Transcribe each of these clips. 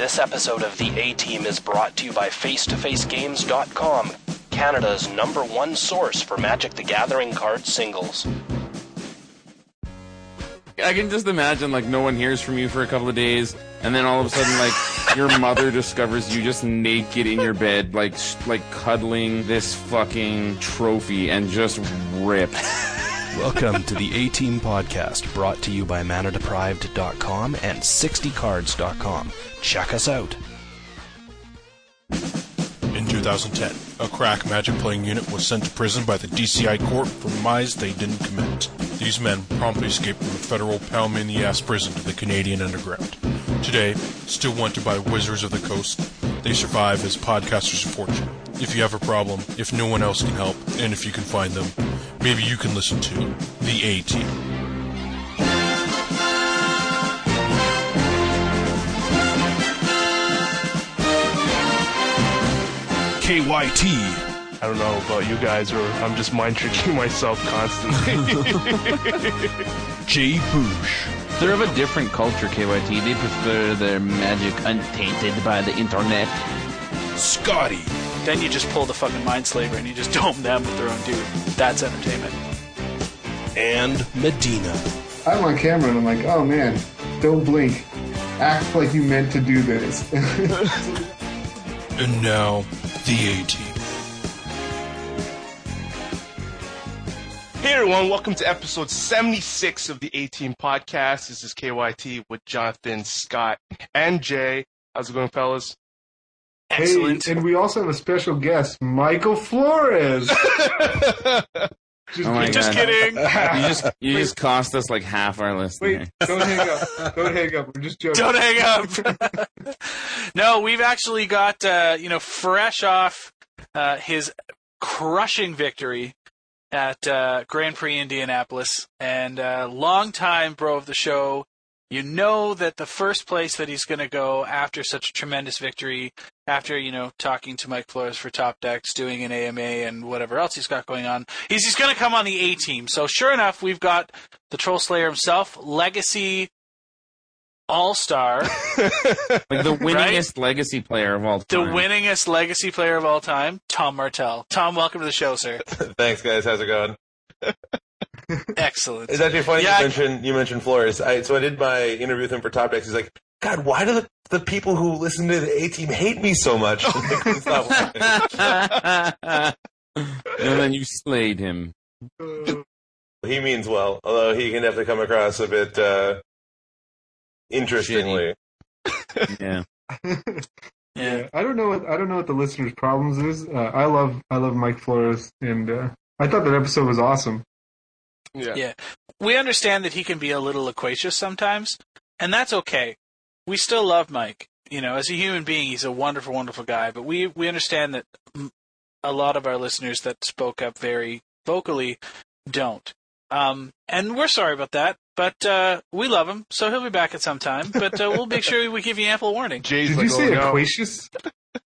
This episode of The A Team is brought to you by FaceToFaceGames.com, Canada's number one source for Magic the Gathering card singles. I can just imagine like no one hears from you for a couple of days, and then all of a sudden like your mother discovers you just naked in your bed, like sh- like cuddling this fucking trophy and just ripped. Welcome to the A Team Podcast, brought to you by ManaDeprived.com and 60cards.com. Check us out. In 2010, a crack magic playing unit was sent to prison by the DCI court for crimes they didn't commit. These men promptly escaped from the federal pound in the ass prison to the Canadian underground. Today, still wanted by Wizards of the Coast, they survive as podcasters of fortune. If you have a problem, if no one else can help, and if you can find them, maybe you can listen to The A Team. KYT. I don't know about you guys, or I'm just mind tricking myself constantly. J. Boosh. They're of a different culture, KYT. They prefer their magic untainted by the internet. Scotty. Then you just pull the fucking Mindslaver and you just dome them with their own dude. That's entertainment. And Medina. I'm on camera and I'm like, oh man, don't blink. Act like you meant to do this. And now, The A Team. hey everyone, welcome to episode 76 of the A Team Podcast. This is KYT with Jonathan, Scott, and Jay. How's it going, fellas? Excellent. Hey, and we also have a special guest, Michael Flores. Just Oh kidding. just kidding. You just you just cost us like half our list. Wait, don't hang up. Don't hang up. We're just joking. Don't hang up. no, we've actually got uh, you know fresh off uh, his crushing victory at uh, Grand Prix Indianapolis, and uh, long time bro of the show. You know that the first place that he's going to go after such a tremendous victory, after you know talking to Mike Flores for Top Decks, doing an AMA, and whatever else he's got going on, he's he's going to come on the A team. So sure enough, we've got the Troll Slayer himself, Legacy All Star. Like the winningest legacy player of all time, the winningest legacy player of all time, Tom Martell. Tom, welcome to the show, sir. Thanks, guys. How's it going? Excellent. It's actually funny Yeah, I- you mentioned you mentioned Flores. I, so I did my interview with him for Top Decks. He's like, God, why do the, the people who listen to the A Team hate me so much? Like, it's not working. and then you slayed him. he means well, although he can definitely come across a bit uh, interestingly. Yeah. yeah. I don't know what I don't know what the listeners' problems is. Uh, I love I love Mike Flores, and uh, I thought that episode was awesome. Yeah. Yeah. We understand that he can be a little loquacious sometimes, and that's okay. We still love Mike. You know, as a human being, he's a wonderful, wonderful guy. But we we understand that a lot of our listeners that spoke up very vocally don't. Um, and we're sorry about that, but uh, we love him, so he'll be back at some time. But uh, we'll make sure we give you ample warning. Jay's Did like, you say oh, no. loquacious?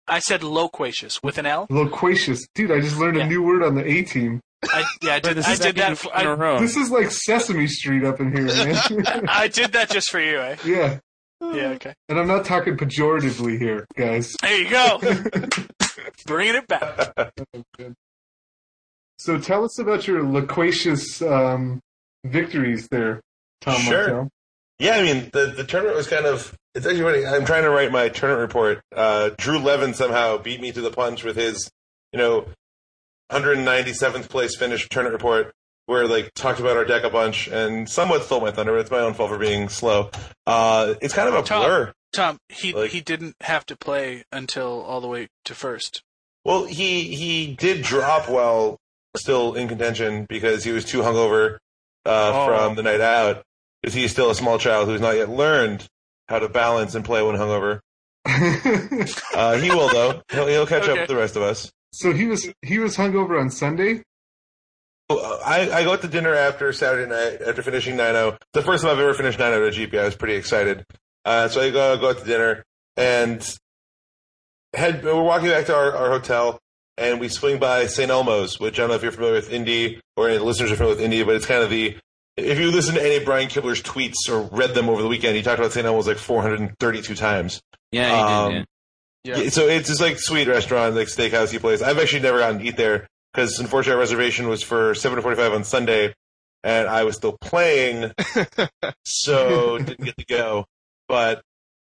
I said loquacious with an L. Loquacious, dude. I just learned Yeah. a new word on the A team. I, yeah, I did. the I did that. week For, in a I, row. This is like Sesame Street up in here, man. I did that just for you. Eh? yeah, Yeah. Okay. and I'm not talking pejoratively here, guys. There you go. Bringing it back. So tell us about your loquacious um, victories there, Tom Sure. Martell. Yeah, I mean the the tournament was kind of. It's actually funny. I'm trying to write my tournament report. Uh, Drew Levin somehow beat me to the punch with his, you know, 197th place finish tournament report, where like talked about our deck a bunch and somewhat stole my thunder. But it's my own fault for being slow. Uh, it's kind of a Tom. blur. Tom, he Like- he didn't have to play until all the way to first. Well, he he did drop while still in contention because he was too hungover uh, Oh. from the night out. Because he's still a small child who's not yet learned how to balance and play when hungover. Uh, he will though. He'll, he'll catch up with the rest of us. so he was he was hungover on Sunday. Uh, I, I go out to dinner after Saturday night after finishing 9-0. The first time I've ever finished 9-0 at a GP. I was pretty excited. Uh, so I go go out to dinner and head. We're walking back to our, our hotel and we swing by St. Elmo's, which I don't know if you're familiar with Indy or any listeners are familiar with Indy, but it's kind of the if you listen to any of Brian Kibler's tweets or read them over the weekend, he talked about St. Elmo's like 432 times. Yeah, you Um, did. Yeah. Yeah, So it's just like sweet restaurant, like steakhouse place. I've actually never gotten to eat there because unfortunately our reservation was for 7:45 on Sunday, and I was still playing, so didn't get to go. But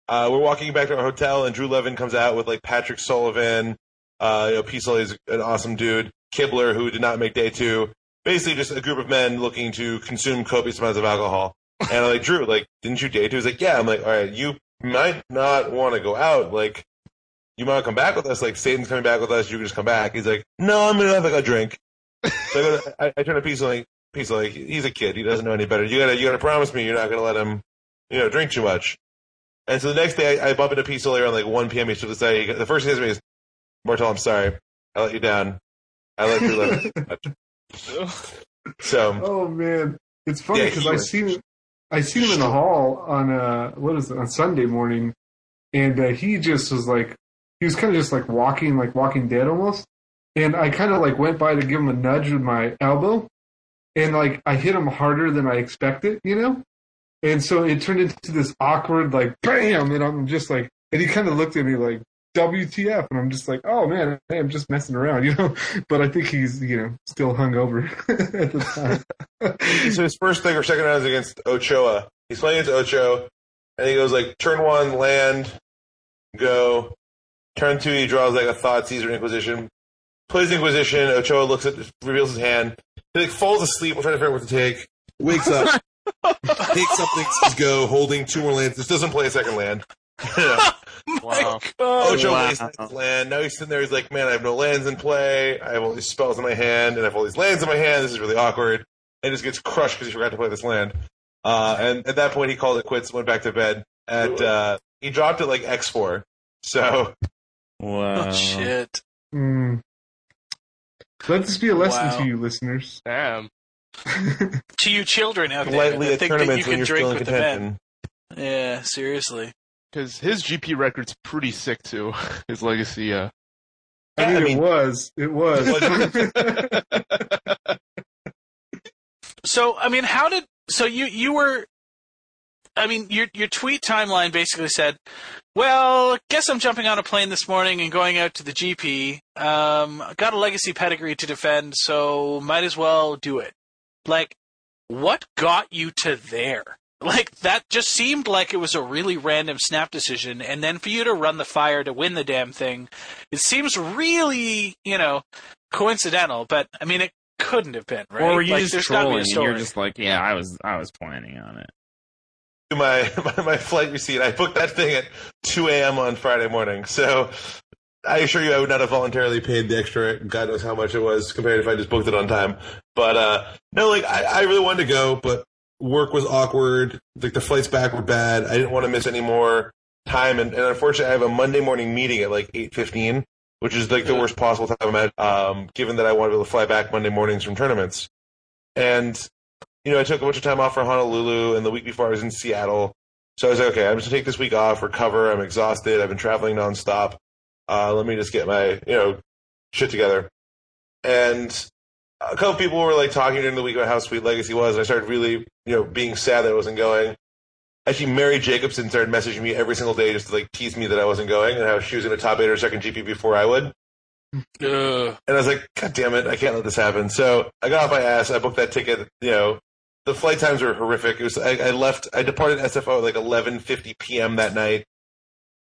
uh, we're walking back to our hotel, and Drew Levin comes out with like Patrick Sullivan. Uh, you know, Peace is an awesome dude. Kibler, who did not make day two. Basically, just a group of men looking to consume copious amounts of alcohol. And I'm like, Drew, like, didn't you day two? He's like, yeah. I'm like, all right, you might not want to go out. Like, you might come back with us. Like, Satan's coming back with us. You can just come back. He's like, no, I'm gonna have like a drink. So I, go to, I, I turn to Peace like, Peace like, he's a kid. He doesn't know any better. You gotta, you gotta promise me you're not gonna let him, you know, drink too much. And so the next day, I, I bump into Peace around like 1 p.m. He's to the side. The first thing he says to me is, Martel, I'm sorry. I let you down. I let you live. so, Oh man, it's funny because he I was- seen I seen him in the hall on uh what is it on Sunday morning, and uh, he just was like he was kind of just like walking like Walking Dead almost, and I kind of like went by to give him a nudge with my elbow, and like I hit him harder than I expected, you know, and so it turned into this awkward like bam, and I'm just like, and he kind of looked at me like. WTF? And I'm just like, oh man, hey, I'm just messing around, you know. But I think he's, you know, still hungover at the time. so his first thing or second round is against Ochoa. He's playing against Ocho, and he goes like turn one, land, go. Turn two, he draws like a thought, Caesar Inquisition. Plays Inquisition. Ochoa looks at, reveals his hand. He like falls asleep. We're trying to figure out what to take. Wakes up, takes something, says go, holding two more lands. This doesn't play a second land. Wow. Ocho Wow. wastes his land. Now he's sitting there. He's like, man, I have no lands in play. I have all these spells in my hand, and I have all these lands in my hand. This is really awkward. And just gets crushed because he forgot to play this land. Uh, and at that point, he called it quits, went back to bed. At uh, he dropped it like X four. So Wow. Oh shit. Mm. Let this be a lesson Wow. to you, listeners. Damn. To you children out there politely that think that you tournaments when can you're drink still in with the men. Yeah, seriously. Because his GP record's pretty sick too. His legacy. Uh, I mean, I mean- it was. It was. So, I mean, how did so you you were I mean, your your tweet timeline basically said, "Well, guess I'm jumping on a plane this morning and going out to the GP. Um, got a legacy pedigree to defend, so might as well do it." Like, what got you to there? Like that just seemed like it was a really random snap decision, and then for you to run the fire to win the damn thing, it seems really, you know, coincidental. But I mean, it couldn't have been, right? Or were you like, just there's gotta be trolling and you're just like, yeah, I was, I was planning on it. My, my my flight receipt. I booked that thing at 2 a.m. on Friday morning. So I assure you, I would not have voluntarily paid the extra. God knows how much it was compared if I just booked it on time. But uh, no, like I, I really wanted to go, but work was awkward. Like the flights back were bad. I didn't want to miss any more time, and, and unfortunately, I have a Monday morning meeting at like 8:15, which is like the worst possible time I'm at. Um, given that I want to be able to fly back Monday mornings from tournaments, and you know, I took a bunch of time off for Honolulu, and the week before I was in Seattle. So I was like, okay, I'm just gonna take this week off, recover. I'm exhausted. I've been traveling nonstop. Uh, let me just get my, you know, shit together. And a couple people were like talking during the week about how sweet Legacy was, and I started really, you know, being sad that I wasn't going. Actually, Mary Jacobson started messaging me every single day just to like tease me that I wasn't going and how she was in a top eight or second GP before I would. Ugh. And I was like, God damn it, I can't let this happen. So I got off my ass. I booked that ticket. You know, the flight times were horrific. It was I, I left. I departed SFO at like 11:50 p.m. that night,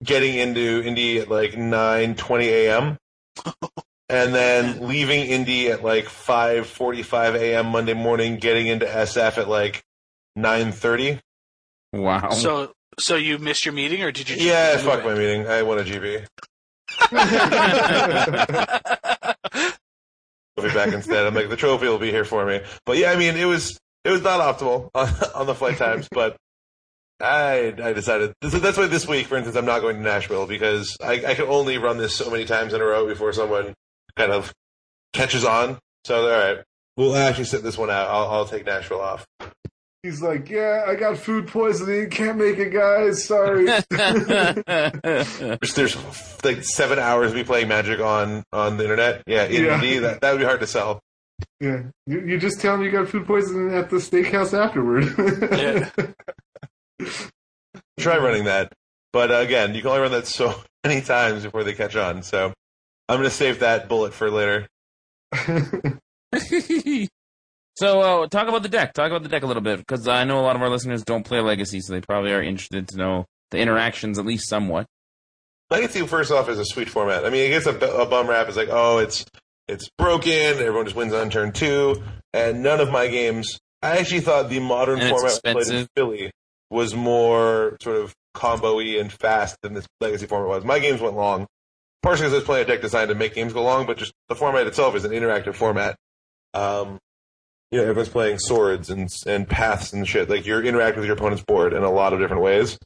getting into Indy at like 9:20 a.m. and then leaving Indy at like 5:45 a.m. Monday morning, getting into SF at like 9:30. Wow. So, so you missed your meeting, or did you? Yeah, move fuck it? my meeting. I won a GP. I'll be back instead. I'm like the trophy will be here for me. But yeah, I mean it was it was not optimal on, on the flight times, but I I decided this, that's why this week, for instance, I'm not going to Nashville because I, I can only run this so many times in a row before someone kind of catches on. So all right, we'll actually sit this one out. I'll, I'll take Nashville off. He's like, yeah, I got food poisoning. Can't make it, guys. Sorry. There's, there's like seven hours of me playing Magic on on the internet. Yeah, in Yeah. Indy, that that would be hard to sell. Yeah, you, you just tell them you got food poisoning at the steakhouse afterward. Yeah. Try running that, but uh, again, you can only run that so many times before they catch on. So I'm going to save that bullet for later. so, uh, talk about the deck. Talk about the deck a little bit because I know a lot of our listeners don't play Legacy, so they probably are interested to know the interactions at least somewhat. Legacy, first off, is a sweet format. I mean, it gets a, a bum rap. It's like, oh, it's it's broken. Everyone just wins on turn two, and none of my games. I actually thought the modern And format played in. Philly was more sort of combo-y and fast than this Legacy format was. My games went long, partially because I was playing a deck designed to make games go long, but just the format itself is an interactive format. Um, you know, everyone's playing swords and and paths and shit. Like you're interacting with your opponent's board in a lot of different ways.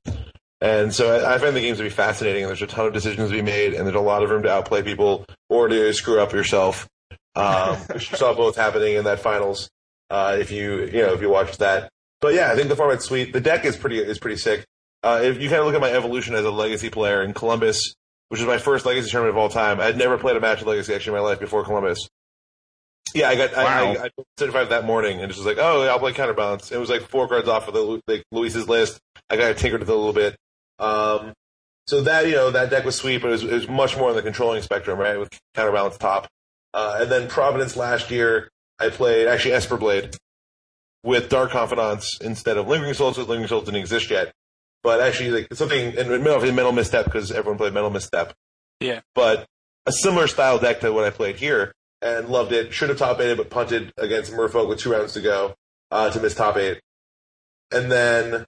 And so I, I find the games to be fascinating, and there's a ton of decisions to be made, and there's a lot of room to outplay people or to screw up yourself. Um, which you saw both happening in that finals. Uh, if you you know if you watched that, but yeah, I think the format's sweet. The deck is pretty is pretty sick. Uh, if you kind of look at my evolution as a legacy player in Columbus, which is my first legacy tournament of all time, I'd never played a match of legacy actually in my life before Columbus. Yeah, I got I, Wow. I, I certified that morning and just was like, oh, I'll play counterbalance. It was like four cards off of the like Luis's list. I got tinkered with it a little bit. Um, so that you know that deck was sweet, but it was, it was much more on the controlling spectrum, right? With counterbalance top, uh, and then Providence last year, I played actually Esper Blade with Dark Confidants instead of Lingering Souls, because Lingering Souls didn't exist yet. But actually, like something in mental misstep because everyone played Mental misstep. Yeah. But a similar style deck to what I played here and loved it. Should have top eighted, but punted against Merfolk with two rounds to go uh, to miss top eight. And then,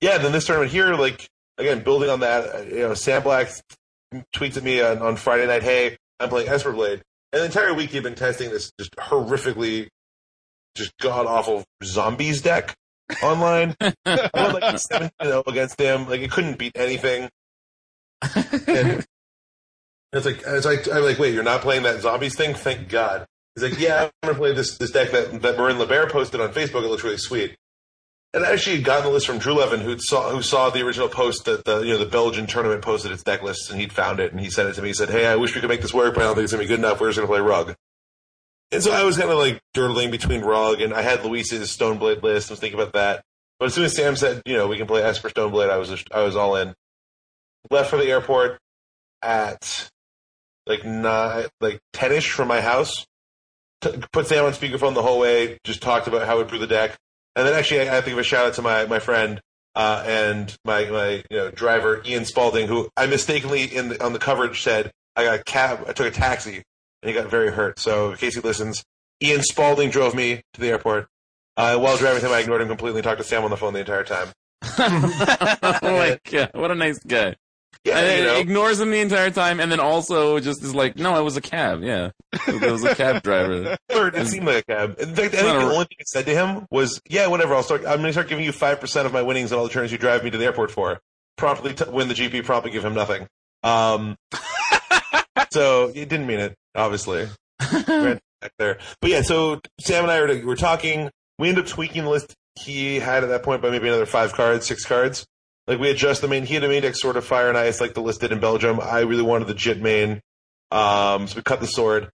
yeah, then this tournament here, like again, building on that, uh, you know, Sam Black tweets at me on, on Friday night, "Hey, I'm playing Esper Blade," and the entire week he'd been testing this just horrifically, just god awful zombies deck online. I won like 17 0 against them. Like it couldn't beat anything. And it's like it's like I'm like, wait, you're not playing that zombies thing? Thank God. He's like, yeah, I'm gonna play this this deck that that Marijn Lybaert posted on Facebook. It looks really sweet. And I actually had gotten the list from Drew Levin, who saw who saw the original post that the you know the Belgian tournament posted its deck lists, and he'd found it, and he sent it to me. He said, "Hey, I wish we could make this work, but I don't think it's gonna be good enough. We're just gonna play Rug." And so I was kind of like dirtling between Rug, and I had Luis's Stoneblade list. I was thinking about that, but as soon as Sam said, "You know, we can play Esper Stoneblade," I was just, I was all in. Left for the airport at like nine, like ten ish from my house. T- put Sam on speakerphone the whole way. Just talked about how we drew the deck, and then actually I have to give a shout out to my my friend uh, and my my you know driver Ian Spalding, who I mistakenly in the, on the coverage said I got a cab, I took a taxi, and he got very hurt. So in case he listens, Ian Spalding drove me to the airport. Uh, while driving him, I ignored him completely and talked to Sam on the phone the entire time. oh my god, what a nice guy. Yeah, And you know. ignores him the entire time, and then also just is like, "No, it was a cab. Yeah, it was a cab driver." Or it didn't like a cab. In fact, I think the only thing I said to him was, "Yeah, whatever. I'll start. I'm going to start giving you five percent of my winnings in all the turns you drive me to the airport for." Promptly t- win the GP. Promptly give him nothing. Um, so he didn't mean it, obviously. Back there, but yeah. So Sam and I were, were talking. We ended up tweaking the list he had at that point by maybe another five cards, six cards. Like we adjust the main. He had a main deck sort of fire and ice, like the list did in Belgium. I really wanted the Jitte main, um, so we cut the sword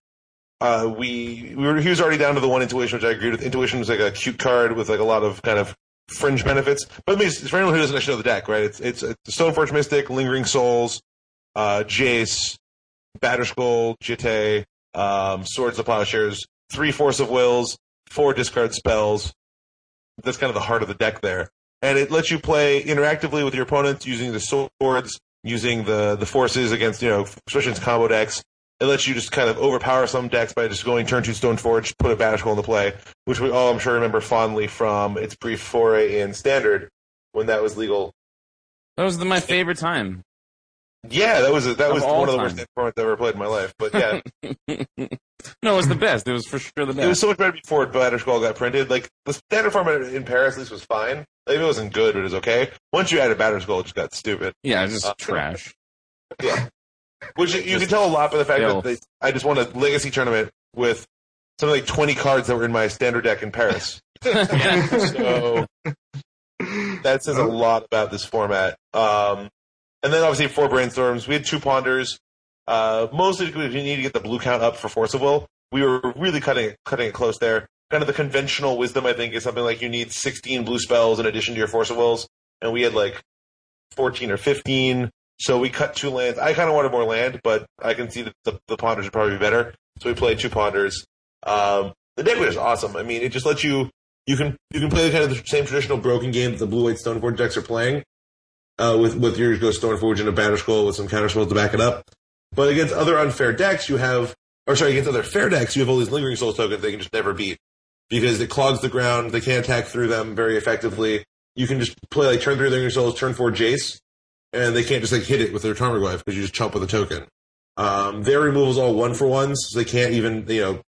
uh, we we were he was already down to the one intuition, which I agreed with. Intuition was like a cute card with like a lot of kind of fringe benefits. But I mean, it's- for anyone who doesn't actually know the deck, right? It's it's, it's Stoneforge Mystic, Lingering Souls, uh, Jace, Batterskull, Jitte, um, Swords of Plowshares, three Force of Wills, four discard spells. That's kind of the heart of the deck there, and it lets you play interactively with your opponents using the swords, using the the forces against you know, especially in combo decks. It lets you just kind of overpower some decks by just going turn two Stoneforge, put a Batterskull into play, which we all I'm sure remember fondly from its brief foray in Standard when that was legal. That was the, my favorite time. Yeah, that was a, that Of was all one of the worst Standard formats I've ever played in my life. But yeah, no, it was the best. It was for sure the best. it was so much better before Batterskull got printed. Like the Standard format in Paris at least was fine. Like, it wasn't good, but it was okay. Once you added Batterskull, it just got stupid. yeah, it's just Uh, trash. Yeah. Which you Just can tell a lot by the fact filth. that they, I just won a legacy tournament with something like 20 cards that were in my standard deck in Paris. so that says a lot about this format. Um, and then obviously four brainstorms. We had two ponders. Uh, mostly because we need to get the blue count up for Force of Will. we were really cutting it, cutting it close there. Kind of the conventional wisdom, I think, is something like you need 16 blue spells in addition to your Force of Wills, and we had like 14 or 15. So we cut two lands. I kind of wanted more land, but I can see that the, the ponders would probably be better. So we played two ponders. Um, the deck was awesome. I mean, it just lets you you can you can play kind of the same traditional broken game that the blue white Stoneforge decks are playing, uh, with with your Stoneforge and a Batterskull with some counter spells to back it up. But against other unfair decks, you have, or sorry, against other fair decks, you have all these lingering souls tokens they can just never beat because it clogs the ground. They can't attack through them very effectively. You can just play like turn three lingering souls, turn four Jace, and they can't just like hit it with their Tarmogoyf because you just chump with a token. Um, their removal is all one for ones, so they can't even you know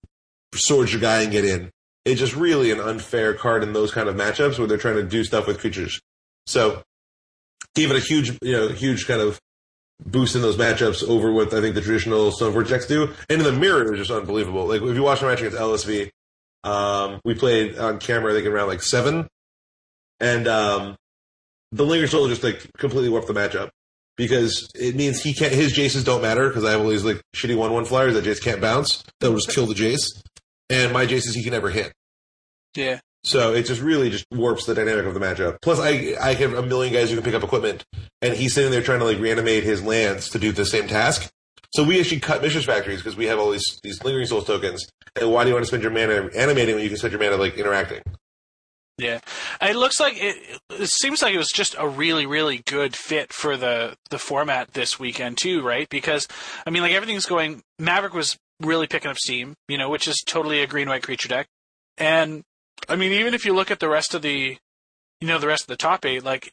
sword your guy and get in. It's just really an unfair card in those kind of matchups where they're trying to do stuff with creatures. So give it a huge, you know, huge kind of boost in those matchups over what I think the traditional Stoneforge decks do. And in the mirror, it was just unbelievable. Like if you watch the match against LSV, um, we played on camera, I think in round like seven, and um, the Linger Soul just like completely warped the matchup because it means he can't. His Jaces don't matter because I have all these like shitty one one flyers that Jace can't bounce. That will just kill the Jace, and my Jaces he can never hit. Yeah. So it just really just warps the dynamic of the matchup. Plus, I I have a million guys who can pick up equipment, and he's sitting there trying to like reanimate his lands to do the same task. So we actually cut Mishra's factories because we have all these these lingering souls tokens. And why do you want to spend your mana animating when you can spend your mana like interacting? Yeah, it looks like it. It seems like it was just a really, really good fit for the the format this weekend too, right? Because I mean, like everything's going. Maverick was really picking up steam, you know, which is totally a green white creature deck. And I mean, even if you look at the rest of the, you know, the rest of the top eight, like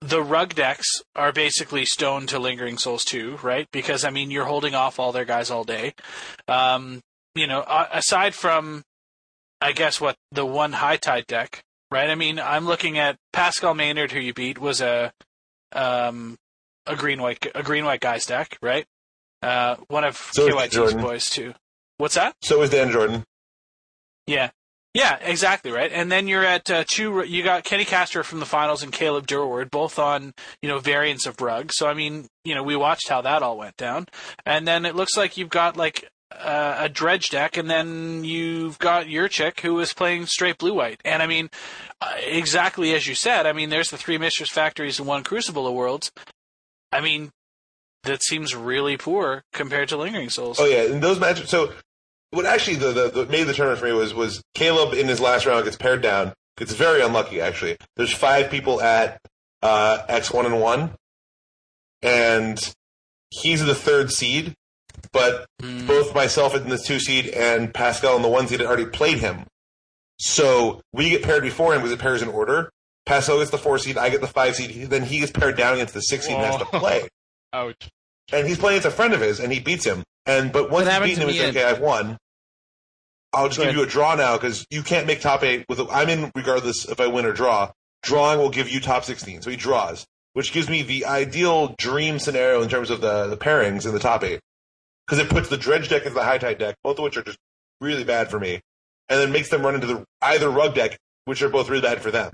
the rug decks are basically stone to lingering souls too, right? Because I mean, you're holding off all their guys all day. Um, you know, aside from, I guess what the one high tide deck, right? I mean, I'm looking at Pascal Maynard, who you beat, was a, um, a green white a green white guys deck, right? Uh, one of So KYT's boys too. What's that? So is Dan Jordan. Yeah. Yeah, exactly right. And then you're at uh, two. You got Kenny Castro from the finals and Caleb Durward, both on you know variants of rug. So I mean, you know, we watched how that all went down. And then it looks like you've got like uh, a dredge deck, and then you've got your chick who is playing straight blue white. And I mean, uh, exactly as you said. I mean, there's the three Mishra's Factories and one Crucible of Worlds. I mean, that seems really poor compared to Lingering Souls. Oh yeah, in those matches. So what actually the, the, the made the tournament for me was was Caleb in his last round gets paired down. It's very unlucky actually. There's five people at uh, X one and one, and he's the third seed. But Mm. both myself in the two seed and Pascal in the one seed had already played him. So we get paired before him because it pairs in order. Pascal gets the four seed, I get the five seed. Then he gets paired down against the six seed and has to play. Ouch. And he's playing against a friend of his, and he beats him. And but once he's beaten him, he's me like, okay, I've won. I'll just Go give ahead. you a draw now because you can't make top eight with. A, I'm in regardless if I win or draw. Drawing will give you top 16, so he draws, which gives me the ideal dream scenario in terms of the the pairings in the top eight because it puts the dredge deck into the high tide deck, both of which are just really bad for me, and then makes them run into the either rug deck, which are both really bad for them.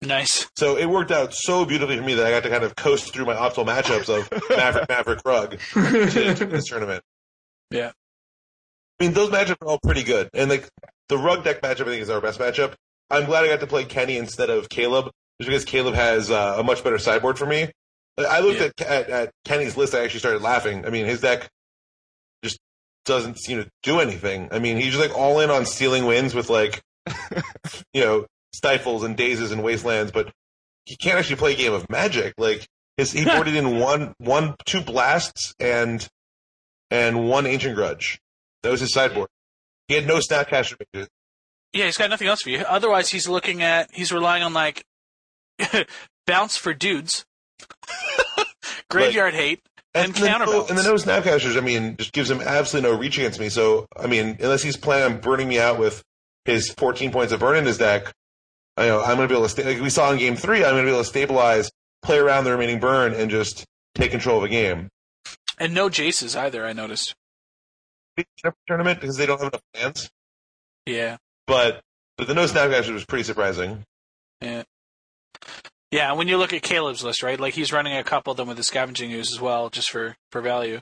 Nice. So it worked out so beautifully for me that I got to kind of coast through my optimal matchups of Maverick, Maverick, Rug to, to this tournament. Yeah. I mean, those matchups are all pretty good, and like the Rug deck matchup, I think is our best matchup. I'm glad I got to play Kenny instead of Caleb, just because Caleb has uh, a much better sideboard for me. I looked at, at at Kenny's list, I actually started laughing. I mean, his deck just doesn't seem to do anything. I mean, he's just like all in on stealing wins with like, you know, stifles and dazes and wastelands, but he can't actually play a game of magic. Like his he boarded in one one two blasts and and one ancient grudge. That was his sideboard. He had no snapcaster. Yeah, he's got nothing else for you. Otherwise, he's looking at he's relying on like bounce for dudes, graveyard hate, and, the no, counterbalance. and the no snapcasters, I mean, just gives him absolutely no reach against me. So, I mean, unless he's planning on burning me out with his 14 points of burn in his deck, I know I'm going to be able to. Sta- like we saw in Game Three, I'm going to be able to stabilize, play around the remaining burn, and just take control of a game. and no Jaces either. I noticed. Tournament because they don't have enough lands, Yeah, but but the no snapcasters was pretty surprising. yeah, yeah. When you look at Caleb's list, right? Like he's running a couple of them with the scavenging ooze as well, just for for value.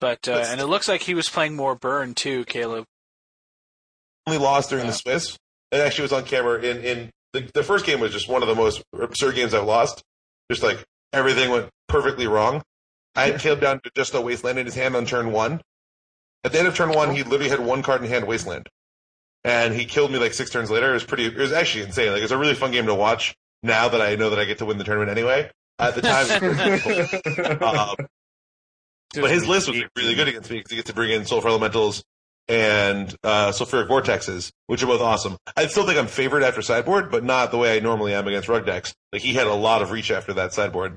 But uh, and it looks like he was playing more burn too, Caleb. Only lost during Yeah. the Swiss. It actually was on camera. In in the, the first game was just one of the most absurd games I've lost. Just like everything went perfectly wrong. I had Caleb down to just a wasteland in his hand on turn one. At the end of turn one, he literally had one card in hand, wasteland, and he killed me like six turns later. It was pretty. It was actually insane. Like it was a really fun game to watch. Now that I know that I get to win the tournament anyway. At the time, it was pretty cool. Um, but his list was like, really good against me because he gets to bring in Sulfur Elementals and uh, Sulfuric Vortexes, which are both awesome. I still think I'm favored after sideboard, but not the way I normally am against Rug decks. Like he had a lot of reach after that sideboard.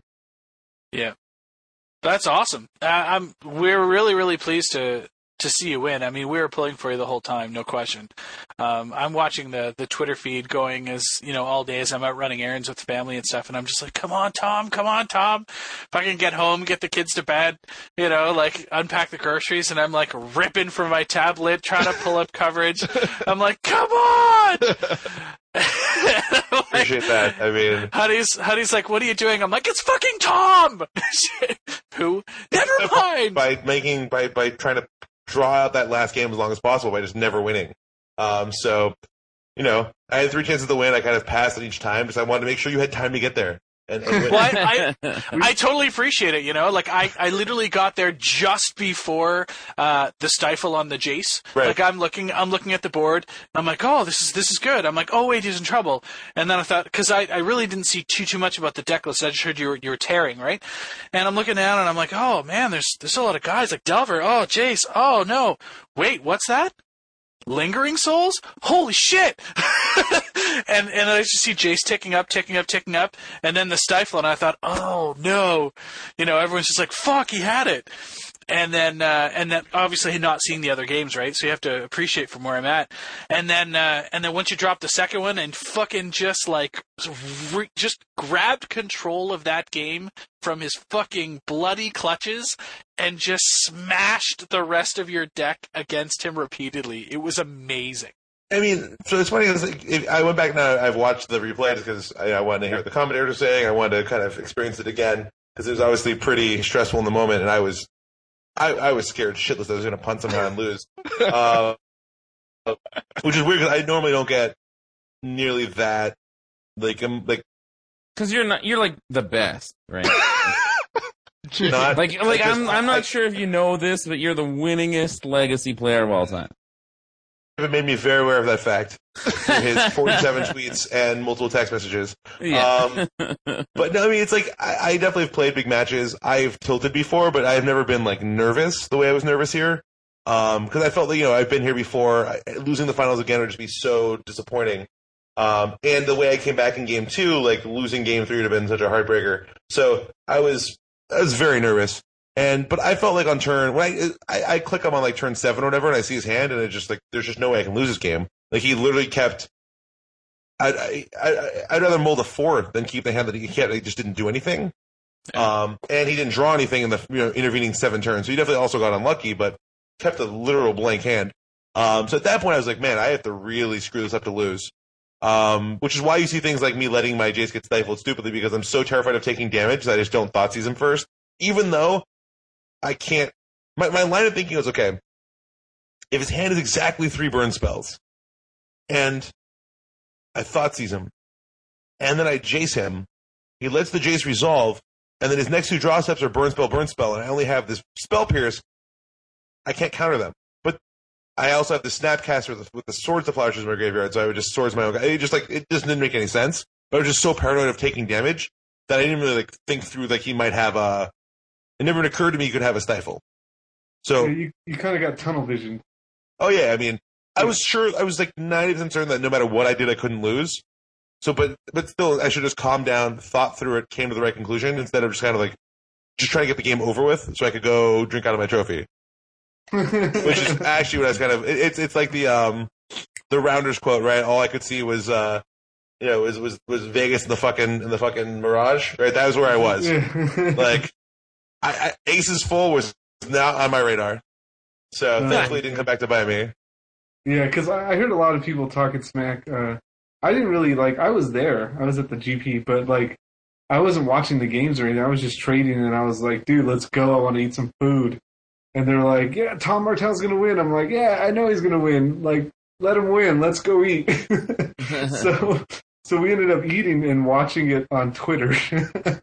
Yeah, that's awesome. Uh, I'm we're really really pleased to to see you win. I mean, we were pulling for you the whole time, no question. Um, I'm watching the the Twitter feed going as you know all day as I'm out running errands with family and stuff, and I'm just like, come on, Tom, come on, Tom. If I can get home, get the kids to bed, you know, like unpack the groceries, and I'm like ripping for my tablet, trying to pull up coverage. I'm like, come on. Appreciate that. I mean, Honey's, Honey's like, what are you doing? I'm like, it's fucking Tom! Who? Never mind! by making by by trying to draw out that last game as long as possible by just never winning. Um, so, you know, I had three chances to win. I kind of passed it each time because I wanted to make sure you had time to get there. And, and. Well, I, I, I totally appreciate it. You know, like I, I literally got there just before uh, the stifle on the Jace. Right. Like I'm looking, I'm looking at the board. I'm like, oh, this is this is good. I'm like, oh wait, he's in trouble. And then I thought, because I, I really didn't see too too much about the deck list. I just heard you were you were tearing right. And I'm looking down and I'm like, oh man, there's there's a lot of guys like Delver. Oh Jace. Oh no, wait, what's that? Lingering souls? Holy shit! and and I just see Jace ticking up, ticking up, ticking up, and then the stifle, and I thought, oh no, you know, everyone's just like, fuck, he had it. And then uh, and then obviously not seeing the other games, right? So you have to appreciate from where I'm at. And then uh, and then once you drop the second one and fucking just like re- just grabbed control of that game from his fucking bloody clutches and just smashed the rest of your deck against him repeatedly. It was amazing. I mean, so it's funny. 'cause, like, if I went back now. I've watched the replay because I, I wanted to hear what the commentators were saying. I wanted to kind of experience it again because it was obviously pretty stressful in the moment, and I was, I, I was scared shitless. I was going to punt somehow and lose, uh, which is weird because I normally don't get nearly that. Like, I'm like Because you're not, you're like the best, right? not Like, like just- I'm, I'm I- not sure if you know this, but you're the winningest legacy player of all time. It made me very aware of that fact. through His 47 tweets and multiple text messages. Yeah. Um, but no, I mean, it's like I, I definitely have played big matches. I've tilted before, but I've never been like nervous the way I was nervous here. Um, because I felt like you know I've been here before. I, losing the finals again would just be so disappointing. Um, and the way I came back in game two, like losing game three would have been such a heartbreaker. So I was I was very nervous. And but I felt like on turn when I, I I click him on like turn seven or whatever, and I see his hand, and it's just like there's just no way I can lose this game. Like he literally kept. I I I I'd rather mold a four than keep the hand that he can't. He just didn't do anything. Um, and he didn't draw anything in the you know intervening seven turns. So he definitely also got unlucky, but kept a literal blank hand. Um, so at that point, I was like, man, I have to really screw this up to lose. Um, which is why you see things like me letting my Jace get stifled stupidly because I'm so terrified of taking damage that I just don't Thoughtseize him first. Even though I can't, my, my line of thinking was okay. If his hand is exactly three burn spells, and I Thoughtseize him, and then I Jace him, he lets the Jace resolve, and then his next two draw steps are burn spell, burn spell, and I only have this spell pierce. I can't counter them. But I also have the snapcaster with the, with the swords, the flashes in my graveyard, so I would just swords my own guy. It just like it just didn't make any sense. But I was just so paranoid of taking damage that I didn't really like think through like he might have a. It never occurred to me you could have a stifle. So you you kind of got tunnel vision. Oh yeah, I mean, I was sure I was like ninety percent certain that no matter what I did, I couldn't lose. So, but but still, I should just calm down, thought through it, came to the right conclusion instead of just kind of like just trying to get the game over with, so I could go drink out of my trophy. Which is actually what I was kind of. It, it's it's like the um the Rounders quote, right? All I could see was uh you know was was was Vegas in the fucking in the fucking Mirage, right? That was where I was. like I, I Aces full was not on my radar. So Uh, thankfully it didn't come back to bite me. Yeah, because I, I heard a lot of people talking smack. Uh, I didn't really like. I was there. I was at the GP, but like, I wasn't watching the games or anything. I was just trading, and I was like, "Dude, let's go. I want to eat some food." and they're like, "Yeah, Tom Martell's gonna win." I'm like, "Yeah, I know he's gonna win. Like, let him win. Let's go eat." so, so we ended up eating and watching it on Twitter.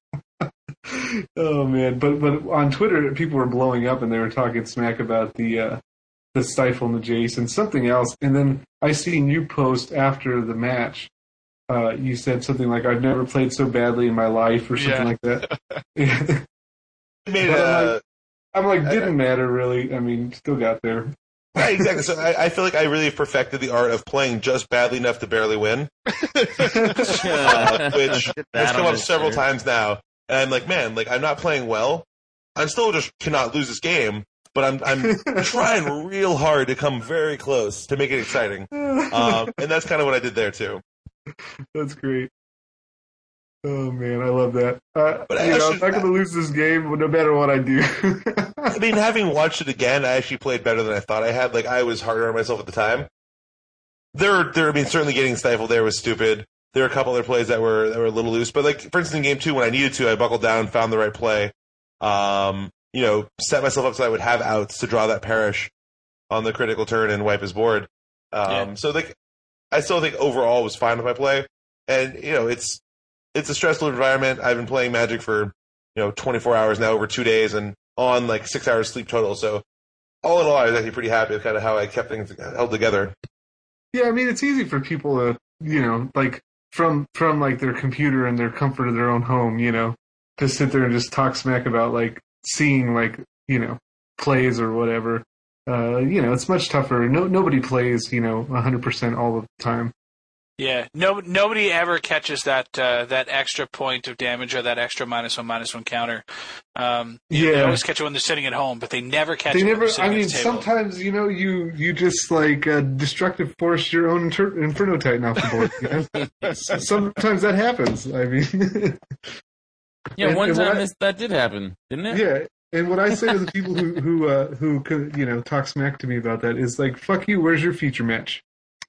oh man, but but on Twitter, people were blowing up and they were talking smack about the uh, the stifle and the Jace and something else. And then I seen you post after the match. Uh, you said something like, "I've never played so badly in my life" or something Yeah. like that. I made But I'm uh, like- I'm like, didn't matter really. I mean, still got there. Right, exactly. So I, I feel like I really perfected the art of playing just badly enough to barely win, uh, which has come up several shirt. times now. And I'm like, man, like I'm not playing well. I'm still just cannot lose this game, but I'm I'm trying real hard to come very close to make it exciting. Um, and that's kind of what I did there too. That's great. Oh man, I love that. Uh, But I you know, I'm not going to lose this game no matter what I do. I mean, having watched it again, I actually played better than I thought I had. Like I was harder on myself at the time. There, there. I mean, certainly getting stifled there was stupid. There were a couple other plays that were that were a little loose, but like for instance, in game two, when I needed to, I buckled down, found the right play. Um, you know, set myself up so I would have outs to draw that perish on the critical turn and wipe his board. Um, Yeah. so like, I still think overall was fine with my play, and you know, it's it's a stressful environment. I've been playing Magic for you know 24 hours now over two days, and on like six hours sleep total. So all in all, I was actually pretty happy with kind of how I kept things held together. yeah, I mean, it's easy for people to, you know, like from from like their computer and their comfort of their own home, you know, to sit there and just talk smack about like seeing like you know plays or whatever. Uh, you know, it's much tougher. No, nobody plays, you know, 100% all of the time. Yeah, no, nobody ever catches that uh, that extra point of damage or that extra minus one minus one counter. Um, you know, they Yeah. always catch it when they're sitting at home, but they never catch they it. when never they're sitting i mean sometimes you know you you just like uh, destructive force your own inter- inferno titan off the board you know? Sometimes that happens i mean Yeah, And- one and time I- this, that did happen, didn't it? yeah and what i say to the people who who uh who could you know talk smack to me about that is like fuck you where's your feature match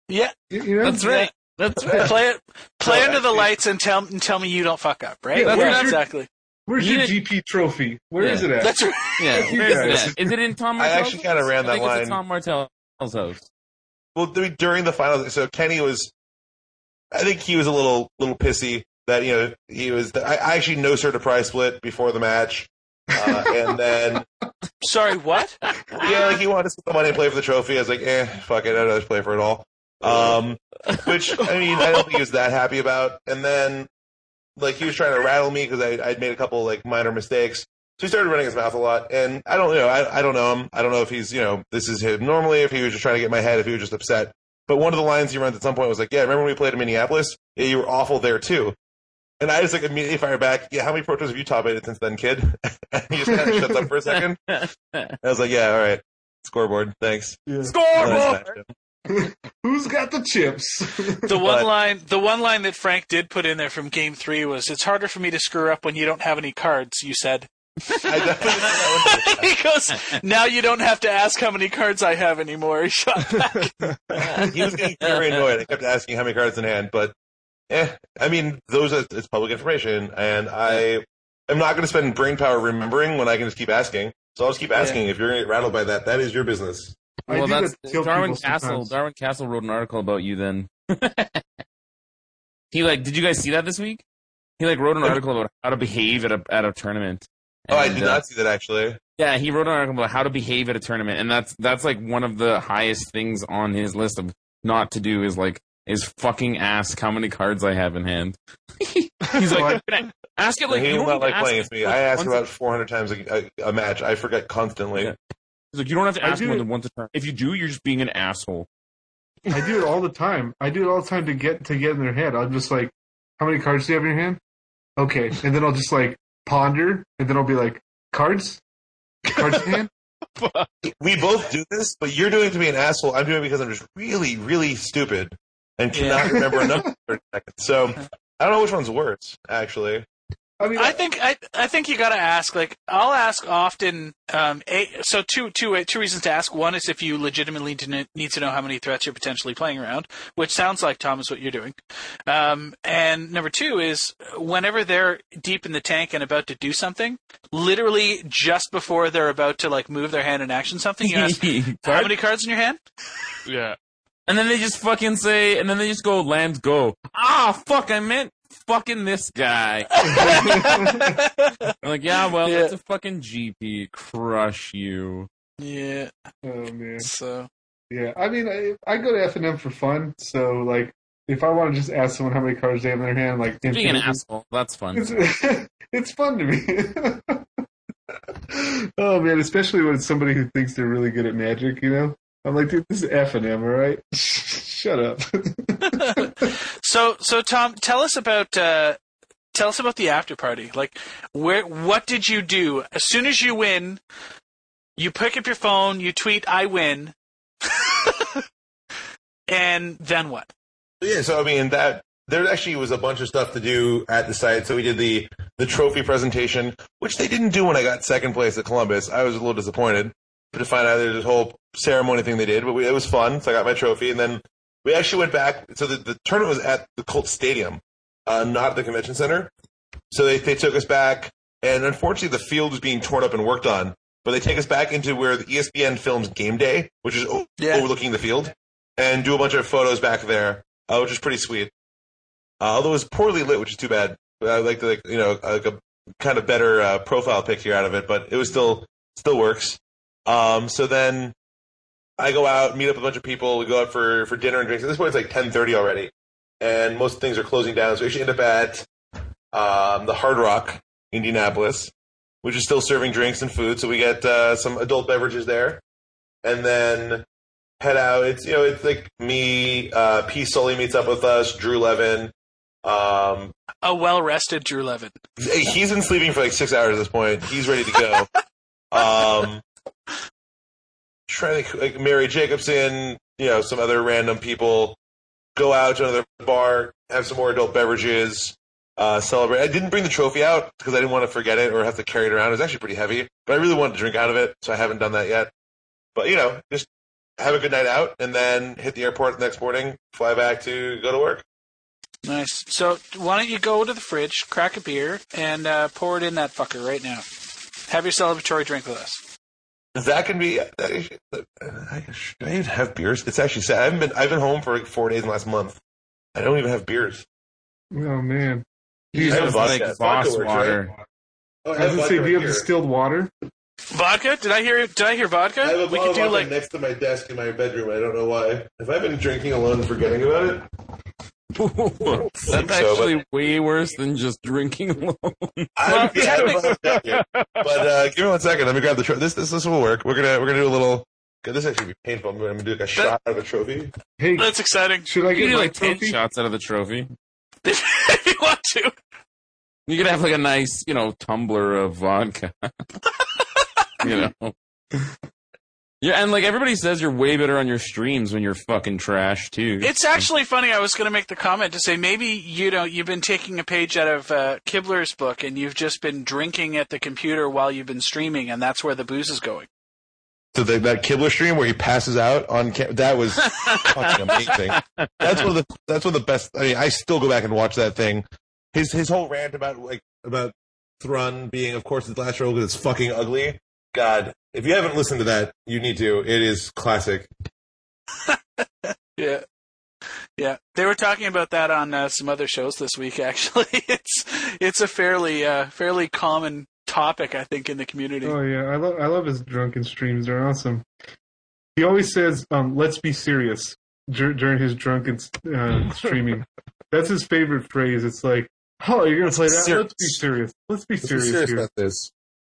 yeah, you, you know That's right. That's right. play it, play So under the actually- lights and tell and tell me you don't fuck up, right? Yeah, that's Yeah, right. exactly. where's You your need- gp trophy Where is Yeah. it at That's right. Yeah, where is guys. it at? Is it in Tom I Martell's actually kinda house? ran I think line. at Tom Martell's house. Well, I during the finals, so Kenny was, I think he was a little little pissy that you know he was. I, I actually no sir to prize split before the match, uh, and then Sorry, what? yeah, like he wanted to split the money and play for the trophy. I was like, eh, fuck it, I don't just play for it all. Um, which I mean, I don't think he was that happy about. And then, like, he was trying to rattle me because I I'd made a couple like minor mistakes. So he started running his mouth a lot, and I don't you know. I, I don't know him. I don't know if he's you know this is him normally. If he was just trying to get my head, if he was just upset. But one of the lines he runs at some point was like, "Yeah, remember when we played in Minneapolis? Yeah, you were awful there too." And I just like immediately fire back, "Yeah, how many pro have you top eighted since then, kid?" and he just kind of shuts up for a second. I was like, "Yeah, all right, scoreboard, thanks." Yeah. Scoreboard! who's got the chips The one But- line, the one line that Frank did put in there from Game Three was, "It's harder for me to screw up when you don't have any cards." You said. I definitely did that he goes, "Now you don't have to ask how many cards I have anymore." He shot back. he was getting very annoyed. I kept asking how many cards in hand, but eh, I mean, those are it's public information, and I am not going to spend brain power remembering when I can just keep asking. So I'll just keep asking. If you're going to get rattled by that, that is your business. I well, that's that Darwin Kastle. sometimes. Darwin Kastle wrote an article about you. Then he like, did you guys see that this week? He like wrote an article about how to behave at a at a tournament. Oh, I did uh, not see that actually. Yeah, he wrote an article about how to behave at a tournament, and that's that's like one of the highest things on his list of not to do is like is fucking ask how many cards I have in hand. He's like, ask it like he you don't not need to like ask playing it, against me. like, I ask about 400 times a, a, a match. I forget constantly. Yeah. He's like, you don't have to ask do more than once a turn. If you do, you're just being an asshole. I do it all the time. I do it all the time to get to get in their head. I'm just like, how many cards do you have in your hand? Okay, and then I'll just like ponder, and then I'll be like, cards, cards in hand. We both do this, but you're doing it to be an asshole. I'm doing it because I'm just really, really stupid and cannot remember a number for a second. So I don't know which one's worse, actually. I mean, I think I I think you got to ask. Like I'll ask often. Um, a, so two two two reasons to ask. One is if you legitimately need to know how many threats you're potentially playing around, which sounds like Tom is what you're doing. Um, and number two is whenever they're deep in the tank and about to do something, literally just before they're about to like move their hand and action something, you ask how many cards in your hand. Yeah. And then they just fucking say, and then they just go, land go. Ah, fuck, I meant fucking this guy. I'm like, yeah, well, Yeah. it's a fucking GP. Crush you. Yeah. oh man, So yeah. I mean, I, I go to FNM for fun. So like, if I want to just ask someone how many cards they have in their hand, like Being an asshole, that's fun. It's, it's fun to me. oh man, especially when it's somebody who thinks they're really good at magic. You know, I'm like, dude, this is FNM, all right? Shut up. So, so Tom, tell us about uh, tell us about the after party. Like, where what did you do as soon as you win? You pick up your phone, you tweet, "I win," and then what? Yeah, so I mean that there actually was a bunch of stuff to do at the site. So we did the the trophy presentation, which they didn't do when I got second place at Columbus. I was a little disappointed to find out there's this whole ceremony thing they did, but we, it was fun. So I got my trophy, and then we actually went back. So the, the tournament was at the Colt Stadium, uh, not at the convention center. So they they took us back, and unfortunately the field was being torn up and worked on. But they take us back into where the ESPN films Game Day, which is o- Yeah. overlooking the field, and do a bunch of photos back there, uh, which is pretty sweet. Uh, although it was poorly lit, which is too bad. I like the like, you know like a kind of better uh, profile picture out of it, but it was still still works. Um, so then I go out, meet up with a bunch of people. We go out for for dinner and drinks. At this point, it's like ten thirty already, and most things are closing down. So we actually end up at um, the Hard Rock, Indianapolis, which is still serving drinks and food. So we get uh, some adult beverages there, and then head out. It's you know it's like me, uh, P. Sully meets up with us, Drew Levin. Um, A well rested Drew Levin. he's been sleeping for like six hours at this point. He's ready to go. um, trying to like Mary Jacobson, you know, some other random people. Go out to another bar, have some more adult beverages, uh, celebrate. I didn't bring the trophy out because I didn't want to forget it or have to carry it around. It was actually pretty heavy, but I really wanted to drink out of it, so I haven't done that yet. But you know, just have a good night out and then hit the airport the next morning, fly back to go to work. Nice. So why don't you go to the fridge, crack a beer, and uh, pour it in that fucker right now. Have your celebratory drink with us. That can be. I, I, should I even have beers? It's actually sad. I haven't been. I've been home for like four days in the last month. I don't even have beers. oh man. He I have vodka. like Vodka boss works, water. Oh, I was gonna say, do you have distilled water? Vodka? Did I hear? Did I hear vodka? I have a we could do vodka like next to my desk in my bedroom. I don't know why. Have I been drinking alone and forgetting about it? That's so, but- actually way worse than just drinking alone. I, yeah, I haven't looked up yet. But uh, give me one second. Let me grab the trophy. This, this this will work. We're gonna we're gonna do a little. This actually be painful. I'm gonna do like a shot of a trophy. Hey, that's exciting. should I get could do my like ten shots out of the trophy. if you want to. You could have like a nice, you know, tumbler of vodka. you know. Yeah, and like everybody says, you're way better on your streams when you're fucking trash too. It's actually funny. I was going to make the comment to say maybe you know you've been taking a page out of uh, Kibler's book and you've just been drinking at the computer while you've been streaming, and that's where the booze is going. So the, that Kibler stream where he passes out on cam- that was fucking amazing. That's one of the that's one of the best. I mean, I still go back and watch that thing. His his whole rant about like about Thrun being, of course, his last role because it's fucking ugly. God, if you haven't listened to that, you need to. It is classic. Yeah. Yeah, they were talking about that on uh, some other shows this week. Actually, it's it's a fairly uh, fairly common topic, I think, in the community. Oh yeah, I love I love his drunken streams. They're awesome. He always says, um, "Let's be serious" dur- during his drunken uh, streaming. That's his favorite phrase. It's like, "Oh, you're gonna play that? Ser- Let's be serious. Let's be Let's be serious, serious here." about this.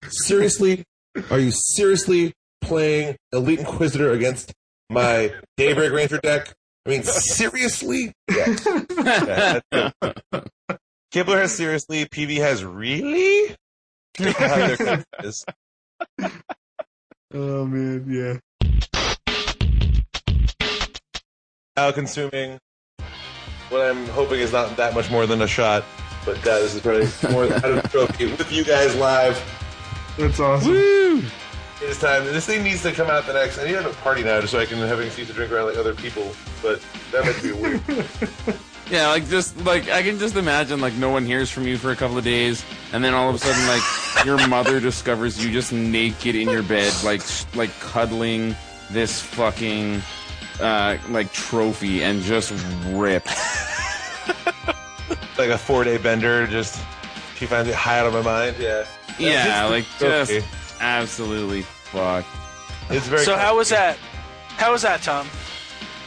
Seriously, are you seriously playing Elite Inquisitor against my Daybreak Ranger deck? I mean, seriously? Yeah. Yeah. Kibler has seriously. PV has really. How their is. Oh man, yeah. Now consuming what I'm hoping is not that much more than a shot but uh, this is probably more out of the trophy with you guys live. That's awesome. Woo! It is time. This thing needs to come out the next. I need to have a party now just so I can have an excuse to drink around like other people. But that might be weird. Yeah, like just like I can just imagine like no one hears from you for a couple of days, and then all of a sudden like your mother discovers you just naked in your bed, like sh- like cuddling this fucking uh like trophy and just ripped. like a four day bender. Just she finds it high out of my mind. Yeah. Yeah, It's like trophy. just absolutely fucked. It's very. So how was that? How was that, Tom?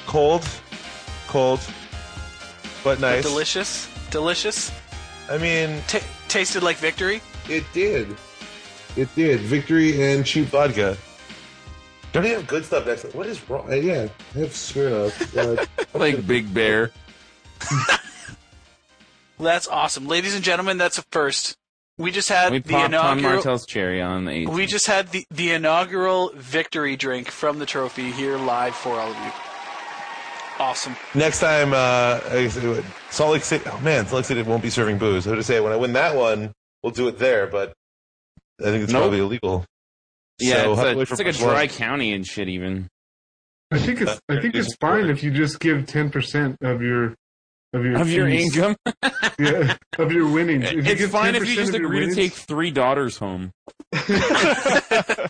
Cold, cold, but nice. Delicious, delicious. I mean, Ta tasted like victory. it did. It did. Victory and cheap vodka. Don't you have good stuff next? What is wrong? Uh, yeah, I have Smirnoff. Uh, Like Big Bear. That's awesome, ladies and gentlemen. That's a first. We just had We the popped inaugural. Martell's cherry on the 18th. We just had the, the inaugural victory drink from the trophy here live for all of you. Awesome. next time, uh, I guess Salt Lake City. Oh man, Salt Lake City won't be serving booze. I would say when I win that one, we'll do it there. But I think it's Nope. probably illegal. yeah, So, it's, a, it's like a Barcelona. dry county and shit. Even I think it's I think it's fine if you just give ten percent of your of your of your income, Yeah, of your winnings. If it's give fine if you just of your agree to take three daughters home.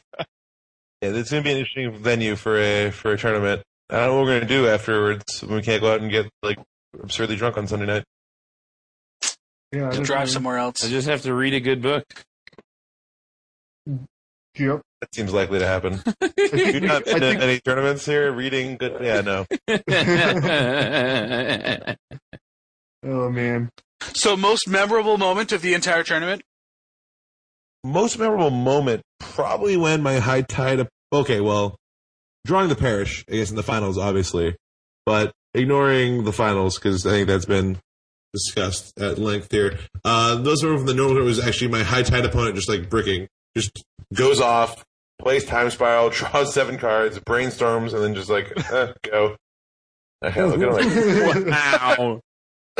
Yeah, it's gonna be an interesting venue for a for a tournament. I don't know what we're gonna do afterwards when we can't go out and get like absurdly drunk on Sunday night. Yeah, I Drive know. somewhere else. I just have to read a good book. Yep. That seems likely to happen. I You've think, not I been to think any tournaments here? Reading good? Yeah, no. Oh man. So, most memorable moment of the entire tournament? Most memorable moment probably when my high tide. Okay, well, drawing the parish, I guess in the finals, obviously, but ignoring the finals because I think that's been discussed at length here. Uh, those were from the normal. It was actually my high tide opponent, just like bricking, just goes off, plays time spiral, draws seven cards, brainstorms, and then just like eh, go. Okay, look at him like wow.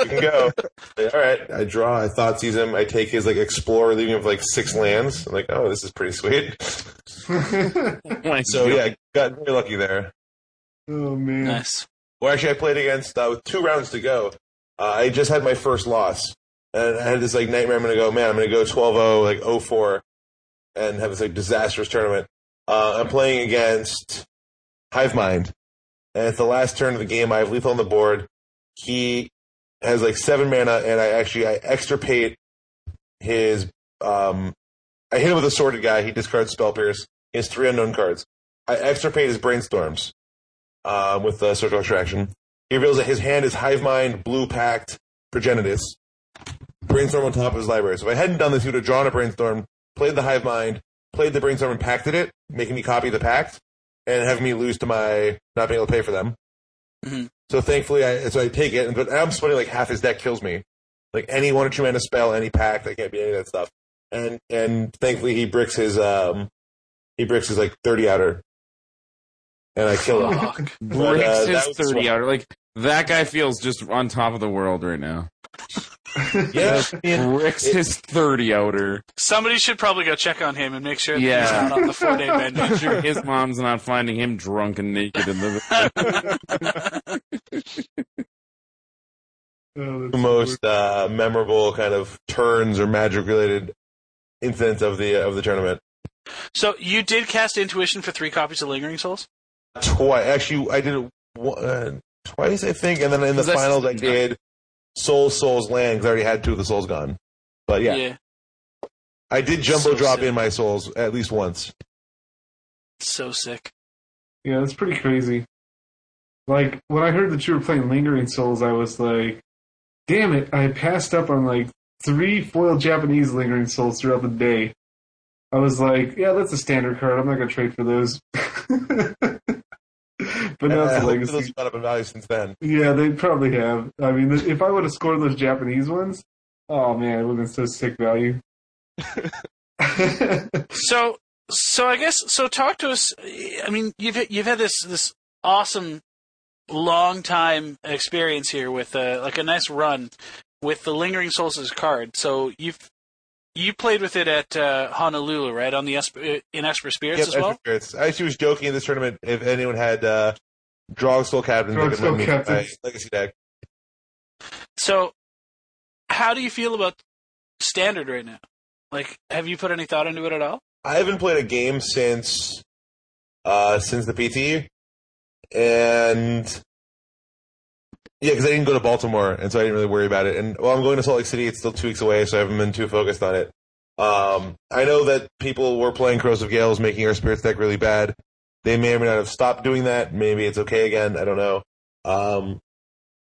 You can go. Like, all right, I draw. I Thoughtseize him. I take his like explorer, leaving him with like six lands. I'm like, oh, this is pretty sweet. So yeah, got very lucky there. oh man. Nice. Well, actually, I played against uh, with two rounds to go. Uh, I just had my first loss, and I had this like nightmare. I'm gonna go, man. I'm gonna go 12-0, like 0-4, and have this like disastrous tournament. Uh, I'm playing against Hive Mind, and at the last turn of the game, I have lethal on the board. He has like seven mana, and I actually I extirpate his. Um, I hit him with a sorted guy. He discards Spell Pierce. He has three unknown cards. I extirpate his Brainstorms uh, with the Surgical Extraction. He reveals that his hand is Hive Mind, Blue Pact, Progenitus. Brainstorm on top of his library. So if I hadn't done this, he would have drawn a Brainstorm, played the Hive Mind, played the Brainstorm and pacted it, making me copy the Pact, and have me lose to my not being able to pay for them. Mhm. So thankfully, I so I take it, but I'm splitting like half his deck kills me. Like any one or two mana spell, any pack, I can't be any of that stuff. And and thankfully he bricks his um he bricks his like thirty outer, and I kill him. Fuck. breaks uh, his 30 fun. out. Like, that guy feels just on top of the world right now. Yeah, I mean, his 30 outer. Somebody should probably go check on him and make sure that Yeah. he's not on the four day bender. Make sure his mom's not finding him drunk and naked in the. Oh, that's the most uh, memorable kind of turns or magic related incidents of the of the tournament. So, you did cast Intuition for three copies of Lingering Souls? Twice, actually, I did it one- uh, twice, I think, and then in the That's- finals I did Soul Souls Land because I already had two of the souls gone. But yeah, I did jumbo So drop sick. in my souls at least once. So sick. Yeah, that's pretty crazy. Like when I heard that you were playing Lingering Souls, I was like, "Damn it!" I passed up on like three foil Japanese Lingering Souls throughout the day. I was like, "Yeah, that's a standard card. I'm not gonna trade for those." but now it's a legacy. those have gone up in value since then. Yeah, they probably have. I mean, if I would have scored those Japanese ones, oh man, it would have been so sick value. So, so I guess so. Talk to us. I mean, you've you've had this this awesome long time experience here with uh, like a nice run. with the Lingering Souls as a card. So you've you played with it at uh, Honolulu, right? On the Esper, uh, in Esper Spirits Yep, as well. Esper Spirits. I actually was joking in this tournament if anyone had uh, Drogskol Captain, they could Drogskol let me Captain. legacy deck. So, how do you feel about standard right now? Like, have you put any thought into it at all? I haven't played a game since uh, since the PT, and yeah, because I didn't go to Baltimore, and so I didn't really worry about it. And well, I'm going to Salt Lake City; it's still two weeks away, so I haven't been too focused on it. Um, I know that people were playing Crows of Gales, making our Spirits deck really bad. They may or may not have stopped doing that. Maybe it's okay again. I don't know. Um,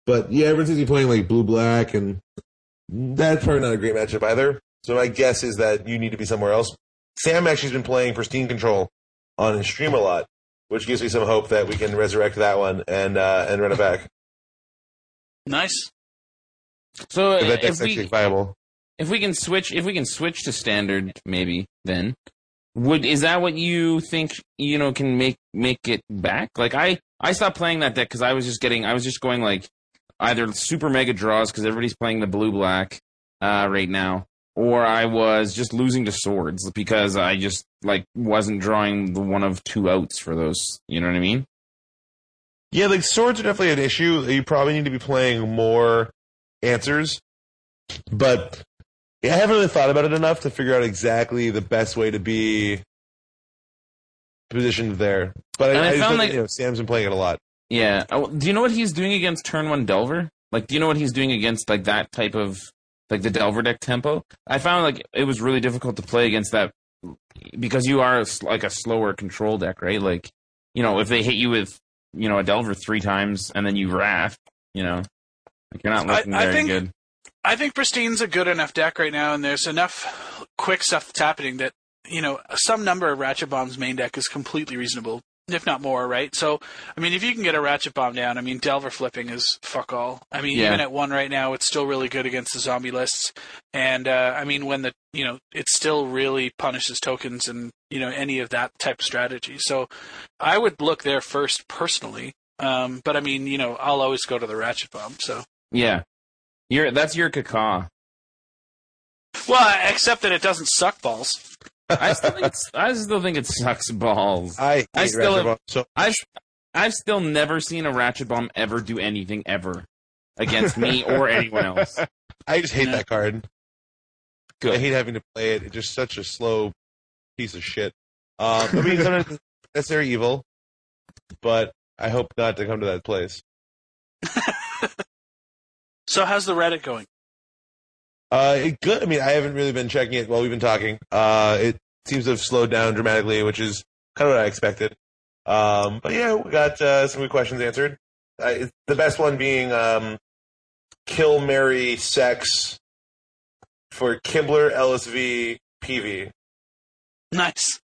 but yeah, everyone seems to be playing like blue black, and that's probably not a great matchup either. So my guess is that you need to be somewhere else. Sam actually has been playing Pristine Control on his stream a lot, which gives me some hope that we can resurrect that one and uh, and run it back. Nice. So If that if actually we viable. if we can switch if we can switch to standard, maybe then would is that what you think you know can make make it back? Like I I stopped playing that deck because I was just getting I was just going like either super mega draws because everybody's playing the blue black uh, right now, or I was just losing to swords because I just like wasn't drawing the one of two outs for those. You know what I mean? Yeah, like swords are definitely an issue. You probably need to be playing more answers, but yeah, I haven't really thought about it enough to figure out exactly the best way to be positioned there. But I, I I, found know like- you know, Sam's been playing it a lot. Yeah. Oh, Do you know what he's doing against turn one Delver? Like, do you know what he's doing against like that type of like the Delver deck tempo? I found like it was really difficult to play against that because you are s- like a slower control deck, right? Like, you know, if they hit you with you know a Delver three times and then you Wrath, you know, like you're not looking I very think- good. I think Pristine's a good enough deck right now, and there's enough quick stuff that's happening that you know some number of Ratchet Bomb's main deck is completely reasonable, if not more. Right? So, I mean, if you can get a Ratchet Bomb down, I mean, Delver flipping is fuck all. I mean, Yeah. even at one right now, it's still really good against the zombie lists, and uh, I mean, when the you know it still really punishes tokens and you know any of that type of strategy. So, I would look there first personally. Um, but I mean, you know, I'll always go to the Ratchet Bomb. So. Yeah, you're that's your caca. Well, except that it doesn't suck balls. I still think it's, I still think it sucks balls. I hate I still Ratchet have- Bomb so I've I've still never seen a ratchet bomb ever do anything ever against me or anyone else. I just hate Yeah. that card. Good. I hate having to play it. It's just such a slow piece of shit. Um, I mean, sometimes it's necessary evil, but I hope not to come to that place. So how's the Reddit going? Uh, it good. I mean, I haven't really been checking it while we've been talking. Uh, it seems to have slowed down dramatically, which is kind of what I expected. Um, but yeah, we got uh, some good questions answered. Uh, the best one being um, kill, marry sex for Kibler, LSV, PV. Nice.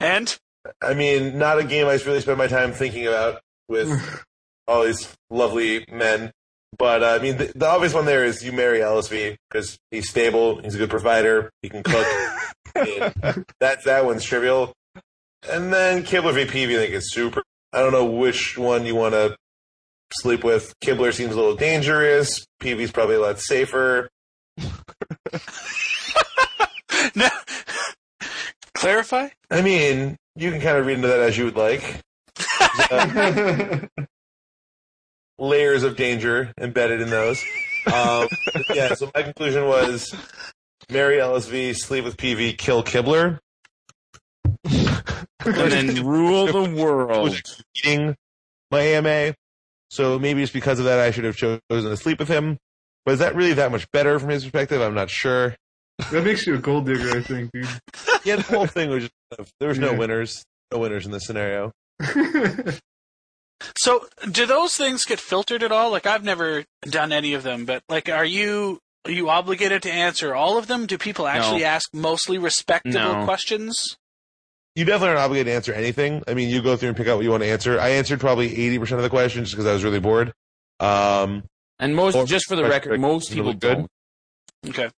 And I mean, not a game I really spend my time thinking about with all these lovely men. But uh, I mean, the, the obvious one there is you marry LSV because he's stable, he's a good provider, he can cook. I mean, that that one's trivial. And then Kibler v PV, I think is super. I don't know which one you want to sleep with. Kibler seems a little dangerous. PV's probably a lot safer. no. clarify. I mean, you can kind of read into that as you would like. Uh, layers of danger embedded in those. Um, yeah, so my conclusion was marry LSV, sleep with PV, kill Kibler. And then rule the world. eating my AMA. So maybe it's because of that I should have chosen to sleep with him. But is that really that much better from his perspective? I'm not sure. that makes you a gold digger, I think, dude. Yeah, the whole thing was just there was no Yeah. winners, no winners in this scenario. So do those things get filtered at all? Like I've never done any of them, but like are you are you obligated to answer all of them? Do people actually No. ask mostly respectable No. questions? You definitely aren't obligated to answer anything. I mean, you go through and pick out what you want to answer. I answered probably 80% of the questions just because I was really bored. Um, And most, Or- just for the or- record, most people good. don't. Okay.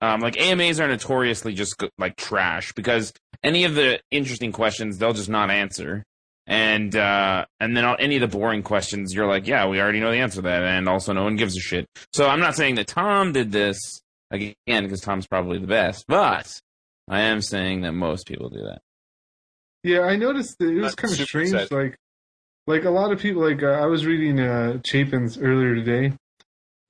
Um, like AMAs are notoriously just like trash because any of the interesting questions they'll just not answer. And uh, and then all, any of the boring questions, you're like, yeah, we already know the answer to that, and also no one gives a shit. So I'm not saying that Tom did this again because Tom's probably the best, but I am saying that most people do that. Yeah, I noticed that it was Not kind of strange. excited. Like, like a lot of people. Like, uh, I was reading uh, Chapin's earlier today,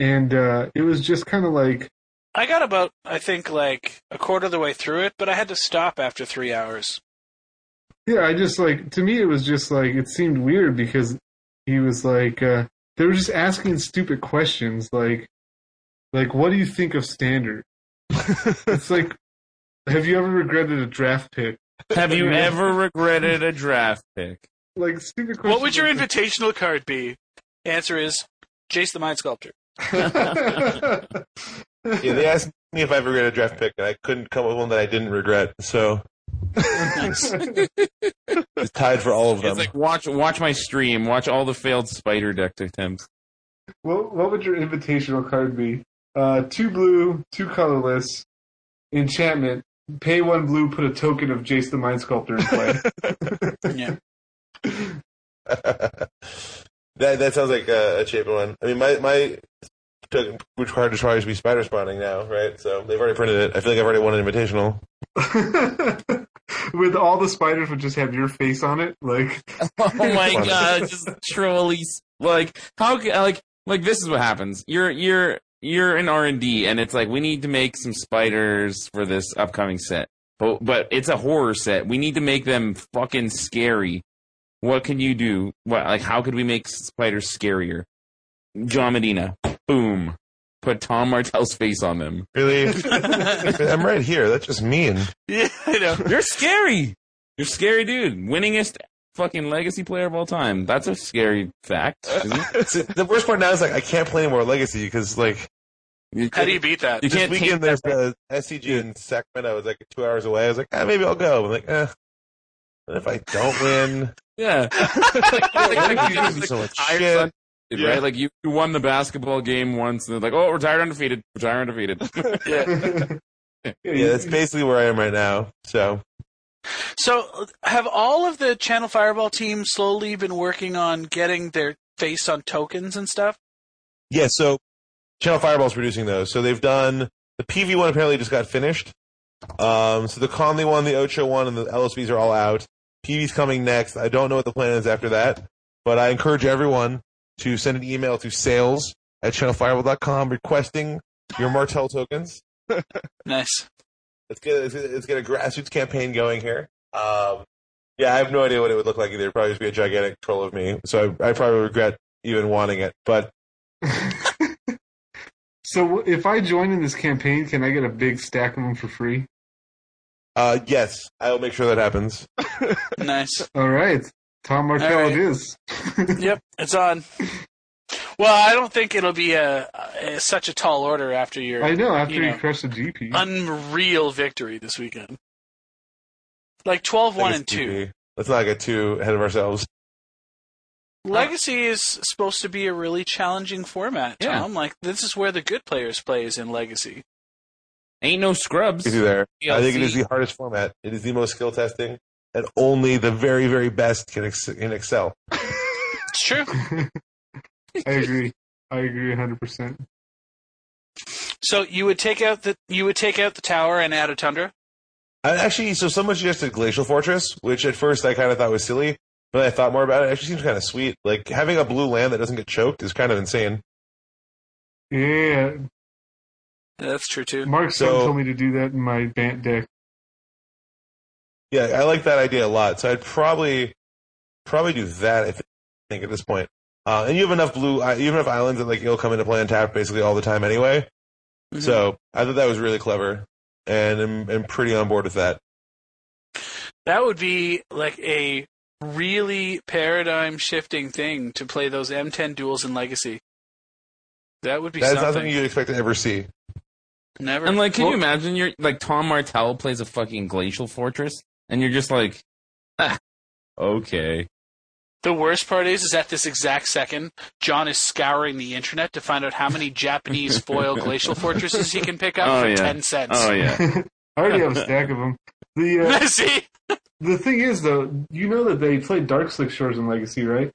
and uh, it was just kind of like, I got about, I think, like a quarter of the way through it, but I had to stop after three hours. Yeah, I just like to me it was just like it seemed weird because he was like uh, they were just asking stupid questions like, like what do you think of standard? it's like, have you ever regretted a draft pick? Have you ever regretted a draft pick? Like stupid questions. What would your like invitational card be? Answer is Jace the Mind Sculptor. Yeah, they asked me if I ever regret a draft pick, and I couldn't come up with one that I didn't regret. So it's tied for all of them. It's like watch watch my stream, watch all the failed spider deck attempts. What what would your invitational card be? Uh, two blue, two colorless, enchantment. Pay one blue, put a token of Jace the Mind Sculptor in play. Yeah. that that sounds like a, a Chapin one. I mean, my my token, which card just requires to be spider spawning now, right? So they've already printed it. I feel like I've already won an invitational. With all the spiders would just have your face on it, like Oh my Funny. god, just trolleys. Like how ca- like like this is what happens. You're you're you're in R and D, and it's like we need to make some spiders for this upcoming set. But but it's a horror set. We need to make them fucking scary. What can you do? What like how could we make spiders scarier? John Medina, boom, put Tom Martell's face on them. Really? I'm right here. That's just mean. Yeah, I know. You're scary. You're scary, dude. Winningest fucking legacy player of all time. That's a scary fact. See, the worst part now is like I can't play any more Legacy because like You How do you beat that? You this can't take weekend there's that- the SCG in Sacramento. I was like two hours away. I was like, ah, maybe I'll go. I'm like, eh. What if I don't win? Yeah. Like, you just, so much shit. Undefeated, Yeah. Right? Like you, you won the basketball game once, and they're like, "Oh, retired undefeated, retire undefeated." Yeah. Yeah, that's basically where I am right now. So So, have all of the Channel Fireball teams slowly been working on getting their face on tokens and stuff? yeah, so Channel Fireball's producing those. So they've done the PV one apparently just got finished. Um, so the Conley one, the Ocho one, and the LSVs are all out. PV's coming next. I don't know what the plan is after that, but I encourage everyone to send an email to sales at channelfireball.com requesting your Martell tokens. Nice. Let's get let's get, let's get a grassroots campaign going here. Um, yeah, I have no idea what it would look like either. It'd probably just be a gigantic troll of me. So I, I probably regret even wanting it. But so if I join in this campaign, can I get a big stack of them for free? uh, yes, I will make sure that happens. Nice. All right, Tom Martell All right. it is. yep, it's on. Well, I don't think it'll be a, a such a tall order after your I know after you you, know, crush the GP. unreal victory this weekend. Like 12 1 and 2. TV. Let's not get too ahead of ourselves. Legacy is supposed to be a really challenging format, Yeah. Tom. Like this is where the good players play is in Legacy. Ain't no scrubs. Easy there. I think it is the hardest format. It is the most skill testing, and only the very, very best can, ex- can excel. It's true. I agree. I agree 100. percent so you would take out the you would take out the tower and add a tundra. I actually, so someone suggested Glacial Fortress, which at first I kind of thought was silly, but I thought more about it. It actually seems kind of sweet. Like having a blue land that doesn't get choked is kind of insane. Yeah, That's true too. Mark son So- told me to do that in my Bant deck. Yeah, I like that idea a lot. So I'd probably probably do that. I think at this point. Uh, and you have enough blue, uh, you have enough islands that like you'll come into play and tap basically all the time anyway. Mhm. So I thought that was really clever, and I'm, I'm pretty on board with that. That would be like a really paradigm shifting thing to play those M10 duals in Legacy. That would be That's not something. something you'd expect to ever see. Never. And like, can Well- you imagine? You're like Tom Martell plays a fucking glacial fortress, and you're just like, ah, okay. The worst part is, is at this exact second, John is scouring the internet to find out how many Japanese foil glacial fortresses he can pick up Oh, for yeah. ten cents. Oh yeah. I already have a stack of them. The uh, See, the thing is, though, you know that they played Darkslick Shores in Legacy, right?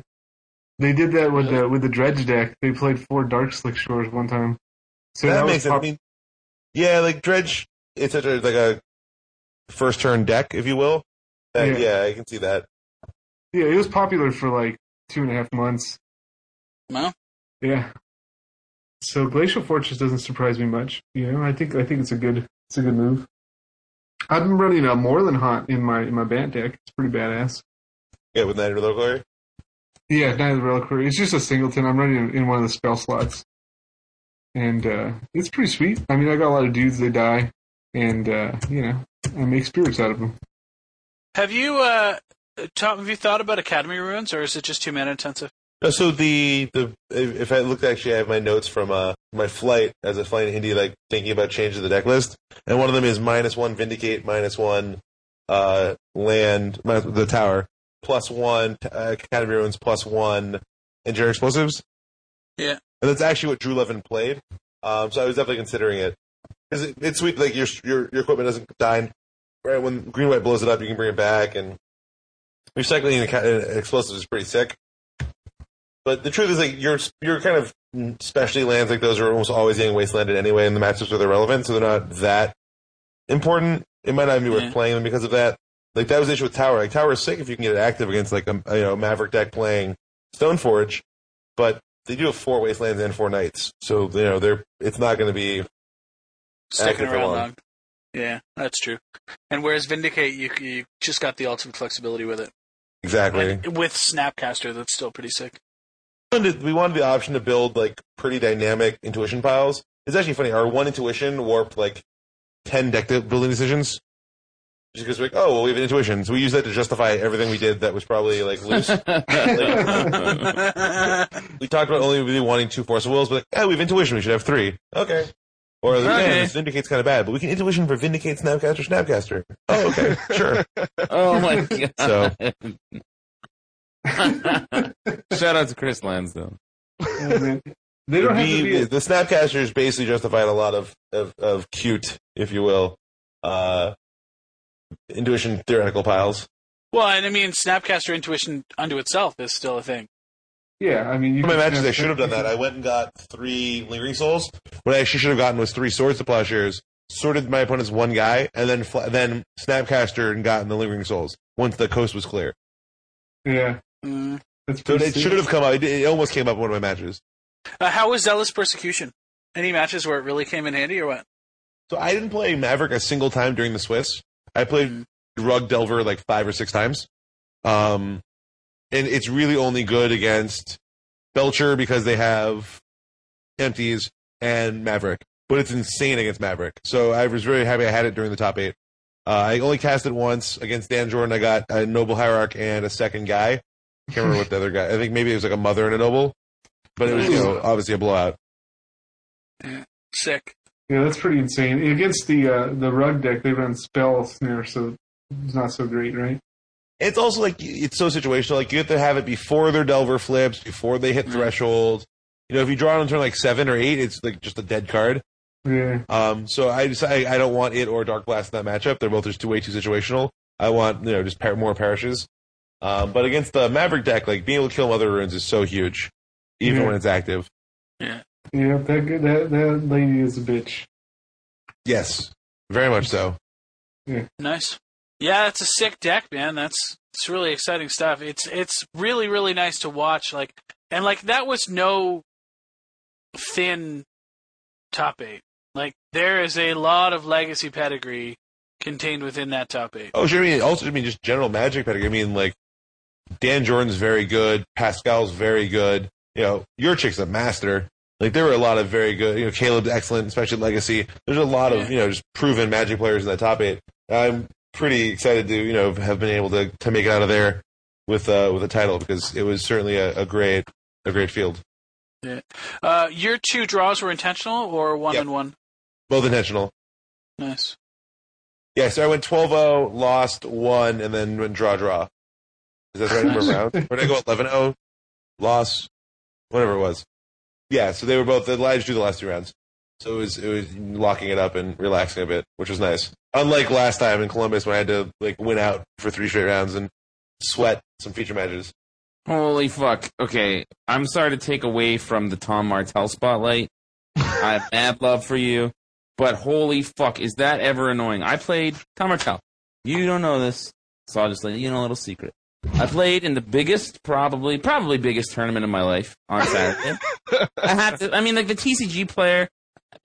They did that with the with the Dredge deck. They played four Darkslick Shores one time. So that, was makes sense. I mean, yeah, like Dredge, it's such a, like a first turn deck, if you will. Uh, Yeah. yeah, I can see that. yeah, it was popular for like two and a half months. Well, Yeah. So Glacial Fortress doesn't surprise me much. You know, I think I think it's a good it's a good move. I've been running a Moorland Haunt in my in my Bant deck. It's pretty badass. Yeah, with Knight of the Glory. Yeah, Knight of the Reliquary. It's just a singleton. I'm running in one of the spell slots, and uh, it's pretty sweet. I mean, I got a lot of dudes that die, and uh, you know, I make spirits out of them. have you uh, Tom? Have you thought about Academy ruins, or is it just too mana intensive? No, so the the if if I looked actually, I have my notes from uh my flight as a flying Indy, like thinking about changing the deck list, and one of them is minus one Vindicate, minus one uh land, minus the tower, plus one uh, Academy Ruins, plus one Engineered Explosives. Yeah. and that's actually what Drew Levin played. Um, so I was definitely considering it because it, it's sweet. Like your your your equipment doesn't die. Right when green white blows it up, you can bring it back, and recycling uh, explosives is pretty sick. But the truth is, like your your kind of specialty lands like those are almost always getting wastelanded anyway, and the matchups where they're relevant, so they're not that important. It might not even be worth Yeah. playing them because of that. Like that was the issue with Tower. Like Tower is sick if you can get it active against like a you know Maverick deck playing Stoneforge, but they do have four wastelands and four knights, so you know they're it's not going to be Sticking around long. long. Yeah, that's true. And whereas Vindicate, you you just got the ultimate flexibility with it. exactly. And with Snapcaster, that's still pretty sick. we wanted the option to build like pretty dynamic intuition piles. It's actually funny. Our one intuition warped like ten deck building decisions. Just because we're like, oh well, we have an intuition, so we use that to justify everything we did that was probably like loose. we talked about only really wanting two force of wills, but like, yeah, we have intuition. We should have three. Okay. Or like, Okay. man, this vindicate's kind of bad, but we can intuition for vindicate, snapcaster, snapcaster. Oh, okay, sure. Oh my god. So Shout out to Chris Lansdale. Oh, man. They don't have to the, be. the snapcasters basically justified a lot of, of, of cute, if you will, uh, intuition theoretical piles. well, and I mean, Snapcaster intuition unto itself is still a thing. Yeah, I mean, you my can matches, snap- I should have done that. I went and got three lingering souls. What I actually should have gotten was three swords to plowshares, sorted my opponent's one guy, and then fl- then snapcaster and gotten the lingering souls once the coast was clear. Yeah, Mm. So it should have come up. It, it almost came up in one of my matches. Uh, how was Zealous Persecution? Any matches where it really came in handy, or what? So I didn't play Maverick a single time during the Swiss. I played Rug Delver like five or six times. Um, and it's really only good against Belcher because they have empties and Maverick, but it's insane against Maverick. So I was very happy I had it during the top eight. Uh, I only cast it once against Dan Jordan. I got a Noble Hierarch and a second guy. I can't remember what the other guy. I think maybe it was like a Mother and a Noble, but it was you know obviously a blowout. Sick. Yeah, that's pretty insane. Against the uh, the rug deck, they run spell snare, so it's not so great, right? It's also like it's so situational. Like you have to have it before their Delver flips, before they hit threshold. You know, if you draw it on turn like seven or eight, it's like just a dead card. Yeah, Um, so I just I, I don't want it or Dark Blast in that matchup. They're both just too way too situational. I want you know just par- more parishes. Um, but against the Maverick deck, like being able to kill Mother Runes is so huge, even Yeah. when it's active. yeah. Yeah. That that that lady is a bitch. Yes, very much so. Nice. Yeah, it's a sick deck, man. That's it's really exciting stuff. It's it's really really nice to watch. Like and like that was no thin top eight. Like there is a lot of legacy pedigree contained within that top eight. Oh, sure. I mean, also, I mean, just general Magic pedigree. I mean, like Dan Jordan's very good. Pascal's very good. You know, your chick's a master. Like there were a lot of very good. You know, Caleb's excellent, especially Legacy. There's a lot of Yeah. you know just proven Magic players in that top eight. I'm pretty excited to you know have been able to to make it out of there with uh with a title because it was certainly a, a great a great field. Yeah. Uh, your two draws were intentional or one Yep. and one. Both intentional. Nice. Yeah, so I went 12-0, lost one, and then went draw draw. Is that the right number of rounds? Or did I go 11-0, loss, whatever it was? Yeah, so they were both. the Elijah drew the last two rounds. So it was it was locking it up and relaxing a bit, which was nice. Unlike last time in Columbus when I had to like win out for three straight rounds and sweat some feature matches. Holy fuck. Okay, I'm sorry to take away from the Tom Martell spotlight. I have mad love for you, but holy fuck, is that ever annoying? I played Tom Martell. You don't know this, so I'll just let you know a little secret. I played in the biggest, probably, probably biggest tournament of my life on Saturday. I have to, I mean, like the TCG player,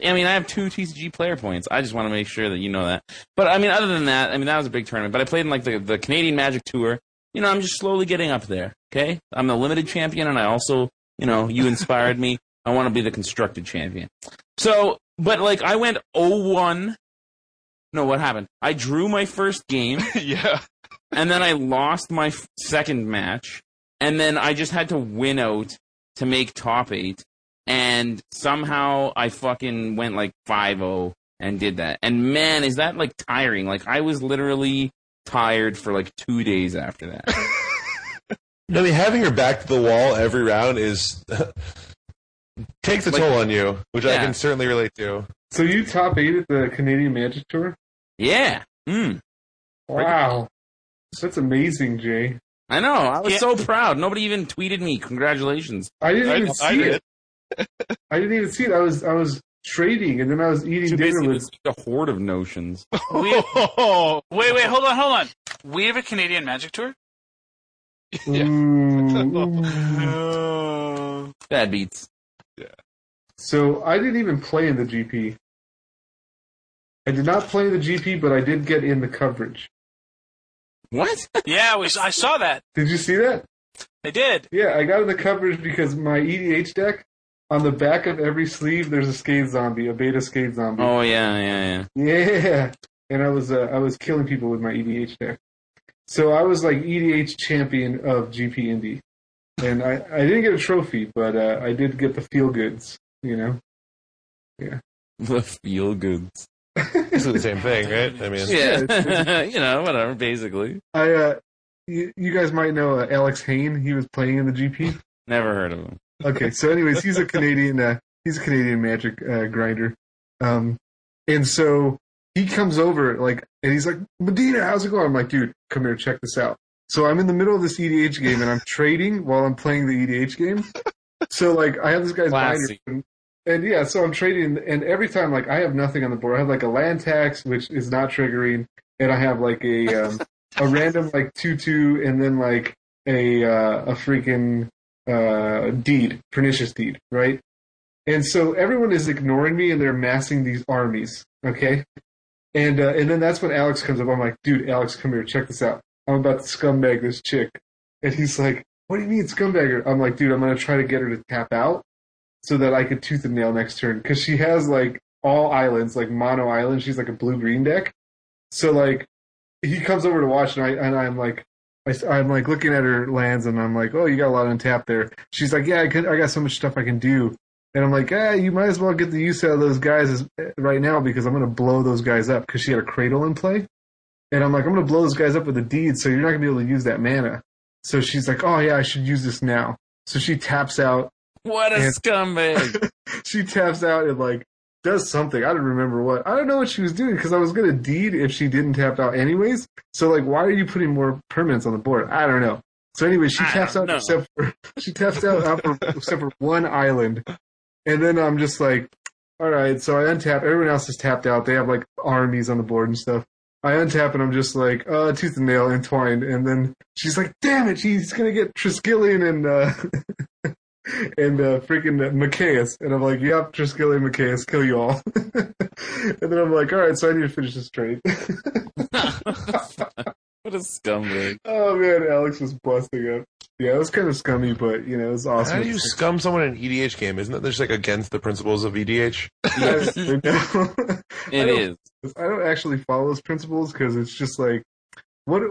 I mean, I have two TCG player points. I just want to make sure that you know that. But I mean, other than that, I mean, that was a big tournament. But I played in like the, the Canadian Magic Tour. You know, I'm just slowly getting up there. Okay, I'm the limited champion, and I also, you know, you inspired me. I want to be the constructed champion. So, but like, I went 0-1. No, what happened? I drew my first game, yeah. and then I lost my f- second match, and then I just had to win out to make top eight, and somehow I fucking went like 5-0 and did that. And man, is that like tiring? Like I was literally tired for like two days after that. I mean, having your back to the wall every round is takes a Like- toll on you, which I can certainly relate to. So you top eight at the Canadian Magic Tour? yeah. Mm. Wow. That's amazing, Jay. I know. I was Yeah. so proud. Nobody even tweeted me. Congratulations. I didn't I- even I see did. it. I didn't even see it. I was I was trading and then I was eating So dinner basically, with a horde of notions. We, Oh, wait, wait, hold on, hold on. We have a Canadian Magic Tour. Mm, yeah. Ooh, mm. ooh. Bad beats. Yeah. So I didn't even play in the GP. I did not play in the GP, but I did get in the coverage. What? Yeah, we, I saw that. Did you see that? I did. Yeah, I got in the coverage because my EDH deck, on the back of every sleeve, there's a Scathe Zombie, a beta Scathe Zombie. Oh yeah, yeah, yeah. Yeah, and I was uh, I was killing people with my EDH deck. So I was like EDH champion of GP Indy, and I, I didn't get a trophy, but uh, I did get the feel goods. You know. Yeah, the feel goods. It's the same thing, right? I mean, Yeah, you know, whatever. Basically, I uh, you, you guys might know uh, Alex Hayne. He was playing in the GP. never heard of him. Okay, so anyways, he's a Canadian. Uh, he's a Canadian Magic uh, grinder, um, and so he comes over like, and he's like, Medina, how's it going? I'm like, dude, come here, check this out. So I'm in the middle of this EDH game, and I'm trading while I'm playing the EDH game. So like, I have this guy's binder, and, and yeah, so I'm trading, and every time like I have nothing on the board. I have like a land tax, which is not triggering, and I have like a um, a random like two two, and then like a uh, a freaking uh, deed, pernicious deed, right? And so everyone is ignoring me, and they're massing these armies, okay? And uh, and then that's when Alex comes up. I'm like, dude, Alex, come here, check this out. I'm about to scumbag this chick, and he's like, what do you mean scumbag her? I'm like, dude, I'm gonna try to get her to tap out so that I could tooth and nail next turn because she has like all islands, like mono island. She's like a blue green deck. So like he comes over to watch, and I and I'm like. I, am like looking at her lands, and I'm like, "Oh, you got a lot untapped there." She's like, "Yeah, I, can, I got so much stuff I can do." And I'm like, "Ah, you might as well get the use out of those guys as, right now because I'm gonna blow those guys up." Because she had a cradle in play, and I'm like, "I'm gonna blow those guys up with a deed, so you're not gonna be able to use that mana." So she's like, "Oh yeah, I should use this now." So she taps out. What a And- scumbag! she taps out and like does something. I don't remember what. I don't know what she was doing because I was gonna deed if she didn't tap out anyways. So like, why are you putting more permanents on the board? I don't know. So anyway, she I taps out know. except for she taps out, out for, except for one island, and then I'm just like, all right. So I untap. Everyone else is tapped out. They have like armies on the board and stuff. I untap and I'm just like, uh, tooth and nail entwined, and then she's like, damn it, she's gonna get Triskelion and uh, and uh, freaking Macias, and I'm like, yep, Triskelion, Macias, kill you all. and then I'm like, all right, so I need to finish this trade. what a scumbag! oh man, Alex was busting up. Yeah, it was kind of scummy, but you know, it was awesome. How do you scum someone in an EDH game? Isn't that just like against the principles of EDH? Yes, I. It I is. I don't actually follow those principles because it's just like, what?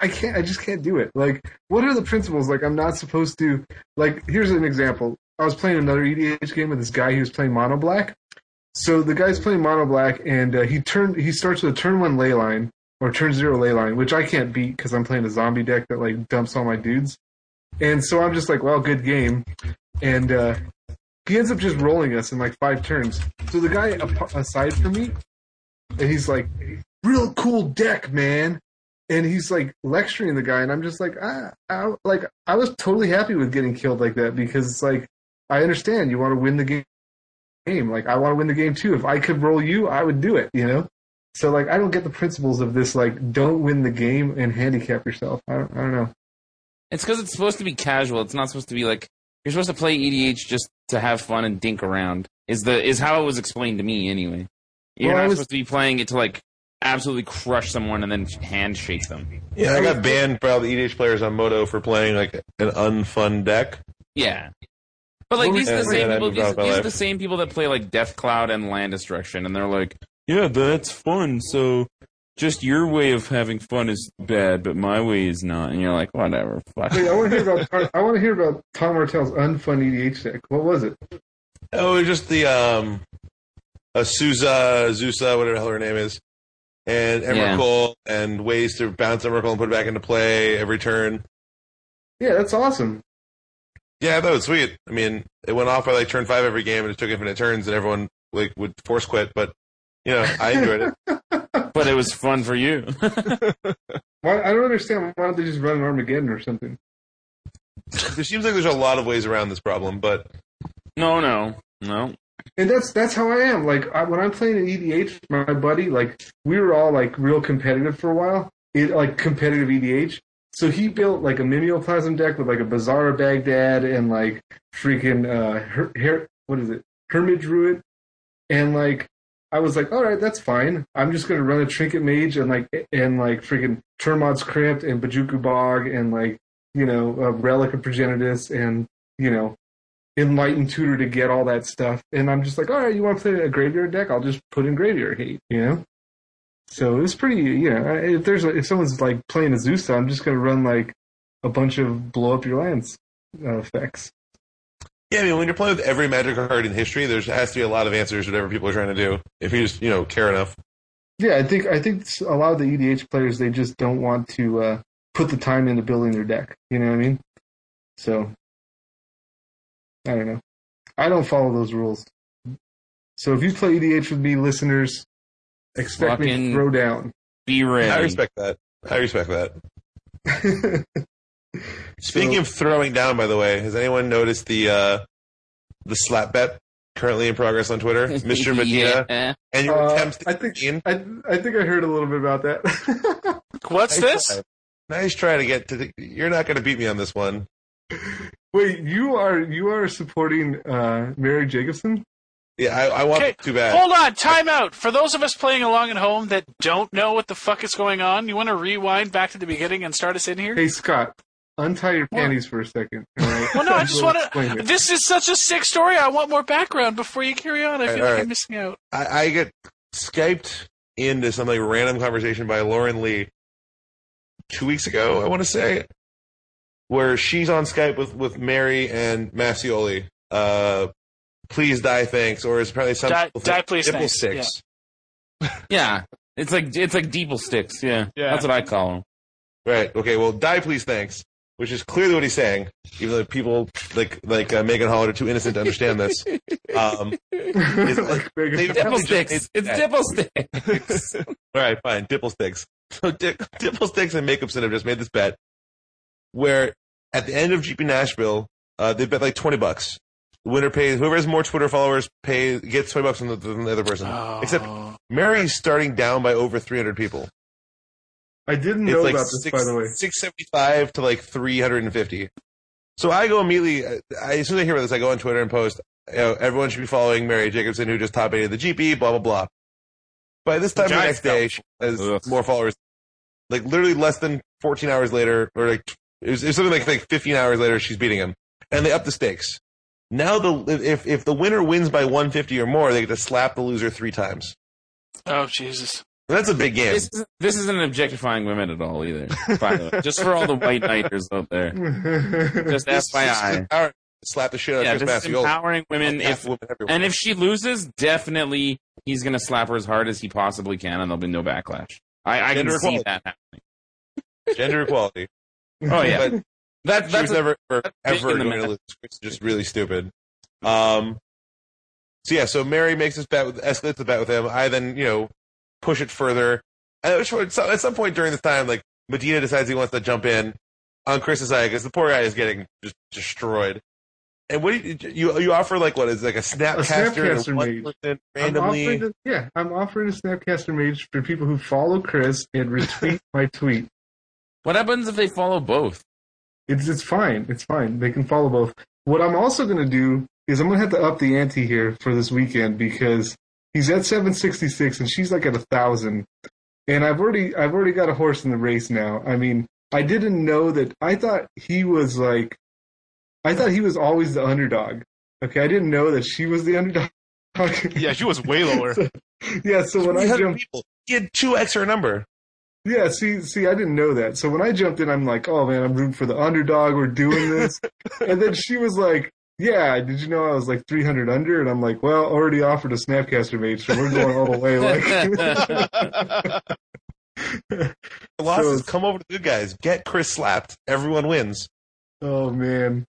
I can't. I just can't do it. Like, what are the principles? Like, I'm not supposed to. Like, here's an example. I was playing another EDH game with this guy. He was playing mono black. So the guy's playing mono black, and uh, he turned. He starts with a turn one ley line or turn zero ley line, which I can't beat because I'm playing a zombie deck that like dumps all my dudes. And so I'm just like, well, good game. And uh, he ends up just rolling us in like five turns. So the guy aside from me, and he's like, "Real cool deck, man." And he's like lecturing the guy, and I'm just like, ah, I, like I was totally happy with getting killed like that because it's like I understand you want to win the game. Game like I want to win the game too. If I could roll you, I would do it. You know. So like I don't get the principles of this like don't win the game and handicap yourself. I don't, I don't know. It's because it's supposed to be casual. It's not supposed to be like you're supposed to play EDH just to have fun and dink around. Is the is how it was explained to me anyway. You're Well, not was- supposed to be playing it to like absolutely crush someone and then handshake them. Yeah, I got banned by all the EDH players on Moto for playing like an unfun deck. Yeah. But like these are the same yeah, people. that'd These, these are the same people that play like Death Cloud and Land Destruction, and they're like, "Yeah, that's fun. So just your way of having fun is bad, but my way is not." And you're like, "Whatever, fuck." Wait, I want to hear about I want to hear about Tom Martell's unfun EDH deck. What was it? Oh, it was just the um, Azusa, Zusa, whatever the hell her name is, and Yeah. Emrakul, and ways to bounce Emrakul and put it back into play every turn. Yeah, that's awesome. Yeah, that was sweet. I mean, it went off by like turn five every game, and it took infinite turns, and everyone like would force quit. But you know, I enjoyed it. but it was fun for you. Why, I don't understand. Why don't they just run an Armageddon or something? there seems like there's a lot of ways around this problem, but no, no, no. And that's that's how I am. Like I, when I'm playing an EDH, my buddy, like we were all like real competitive for a while. It like competitive EDH. So he built like a mimeoplasm deck with like a Bazaar Baghdad and like freaking uh her, her what is it Hermit Druid, and like I was like, all right, that's fine. I'm just gonna run a Trinket Mage and like and like freaking Tormod's Crypt and Bojuka Bog and like you know a Relic of Progenitus and you know enlightened tutor to get all that stuff. And I'm just like, all right, you want to play a graveyard deck? I'll just put in graveyard hate, you know. So it's pretty, you know, if there's a, if someone's like playing a Azusa, I'm just gonna run like a bunch of blow up your lands uh, effects. yeah, I mean, when you're playing with every Magic card in history, there has to be a lot of answers, whatever people are trying to do. If you just you know care enough. Yeah, I think I think a lot of the EDH players they just don't want to uh, put the time into building their deck. You know what I mean? So I don't know. I don't follow those rules. So if you play EDH with me, listeners, expect me to throw down. Be ready. I respect that. I respect that. Speaking of throwing down, by the way, has anyone noticed the uh, the slap bet currently in progress on Twitter, Mr. Medina, Yeah. and your Uh, attempts to I think? I, I think I heard a little bit about that. What's Nice this? try. Nice try to get to. The, you're not going to beat me on this one. Wait, you are you are supporting uh, Mary Jacobson? Yeah, I, I want Okay, too bad. Hold on, time out. For those of us playing along at home that don't know what the fuck is going on, you want to rewind back to the beginning and start us in here? Hey Scott, untie your What? panties for a second. all right? Well, no, I just want to. This is such a sick story. I want more background before you carry on. I feel right, like all I'm missing out. I, I get skyped into some like random conversation by Lauren Lee two weeks ago. I want to say where she's on Skype with with Mary and Massioli. Uh, please die, thanks, or is apparently some Die- people die, think please, nipple thanks. sticks. Yeah. It's like it's like Deeple sticks. Yeah. Yeah. That's what I call them. Right. Okay. Well, die, please, thanks. Which is clearly what he's saying, even though people like like uh, Megan Holland are too innocent to understand this. Um, it's like- Megan- they- Dipple It's- sticks. It's yeah. dipple sticks. All right, fine. Dipple sticks. So Dip, Dipple sticks and Makeupson have just made this bet where at the end of GP Nashville, uh, they bet like twenty bucks. The winner pays. Whoever has more Twitter followers pays gets twenty bucks from the, from the other person. Except Oh. Mary's starting down by over three hundred people. I didn't It's know like about this, six, by the way. six seventy five to like three hundred and fifty. So I go immediately. I, as soon as I hear about this, I go on Twitter and post. You know, everyone should be following Mary Jacobson, who just top eight of the GP. Blah blah blah. By this time the next day, she has Ugh. more followers. Like literally less than fourteen hours later, or like it was, it was something like like fifteen hours later, she's beating him, and they up the stakes. Now the if if the winner wins by one fifty or more, they get to slap the loser three times. Oh Jesus! That's a big game. this, is, this isn't objectifying women at all either. By the way, just for all the white knighters out there. Just This is FYI. power- Slap the shit out Yeah, of Chris this is Mascioli. empowering women. If women and if she loses, definitely he's gonna slap her as hard as he possibly can, and there'll be no backlash. I, I can Gender see that happening. gender equality. Oh yeah, But that that's a- never ever, ever in the going to lose. It's just really stupid. Um, so yeah, so Mary makes this bet with escalates the bet with him. I then you know push it further. And at some- at some point during this time, like Medina decides he wants to jump in on Chris's side because the poor guy is getting just destroyed. And what do you you, you offer like what is like a snapcaster, and Snapcaster mage. person I'm randomly? yeah, I'm offering a Snapcaster Mage for people who follow Chris and retweet my tweet. What happens if they follow both? It's it's fine. It's fine. They can follow both. What I'm also going to do is I'm going to have to up the ante here for this weekend because he's at 766 and she's like at a thousand, and I've already I've already got a horse in the race now. I mean, I didn't know that. I thought he was like, I thought he was always the underdog. Okay, I didn't know that she was the underdog. Yeah, she was way lower. yeah. So when I jumped. people. He had two extra number. Yeah, see, see, I didn't know that. So when I jumped in, I'm like, "Oh man, I'm rooting for the underdog. We're doing this." and then she was like, "Yeah, did you know I was like 300 under?" And I'm like, "Well, already offered a Snapcaster mage, so we're going all the way." Like, The losses So- come over to the good guys. Get Chris slapped. Everyone wins. oh man,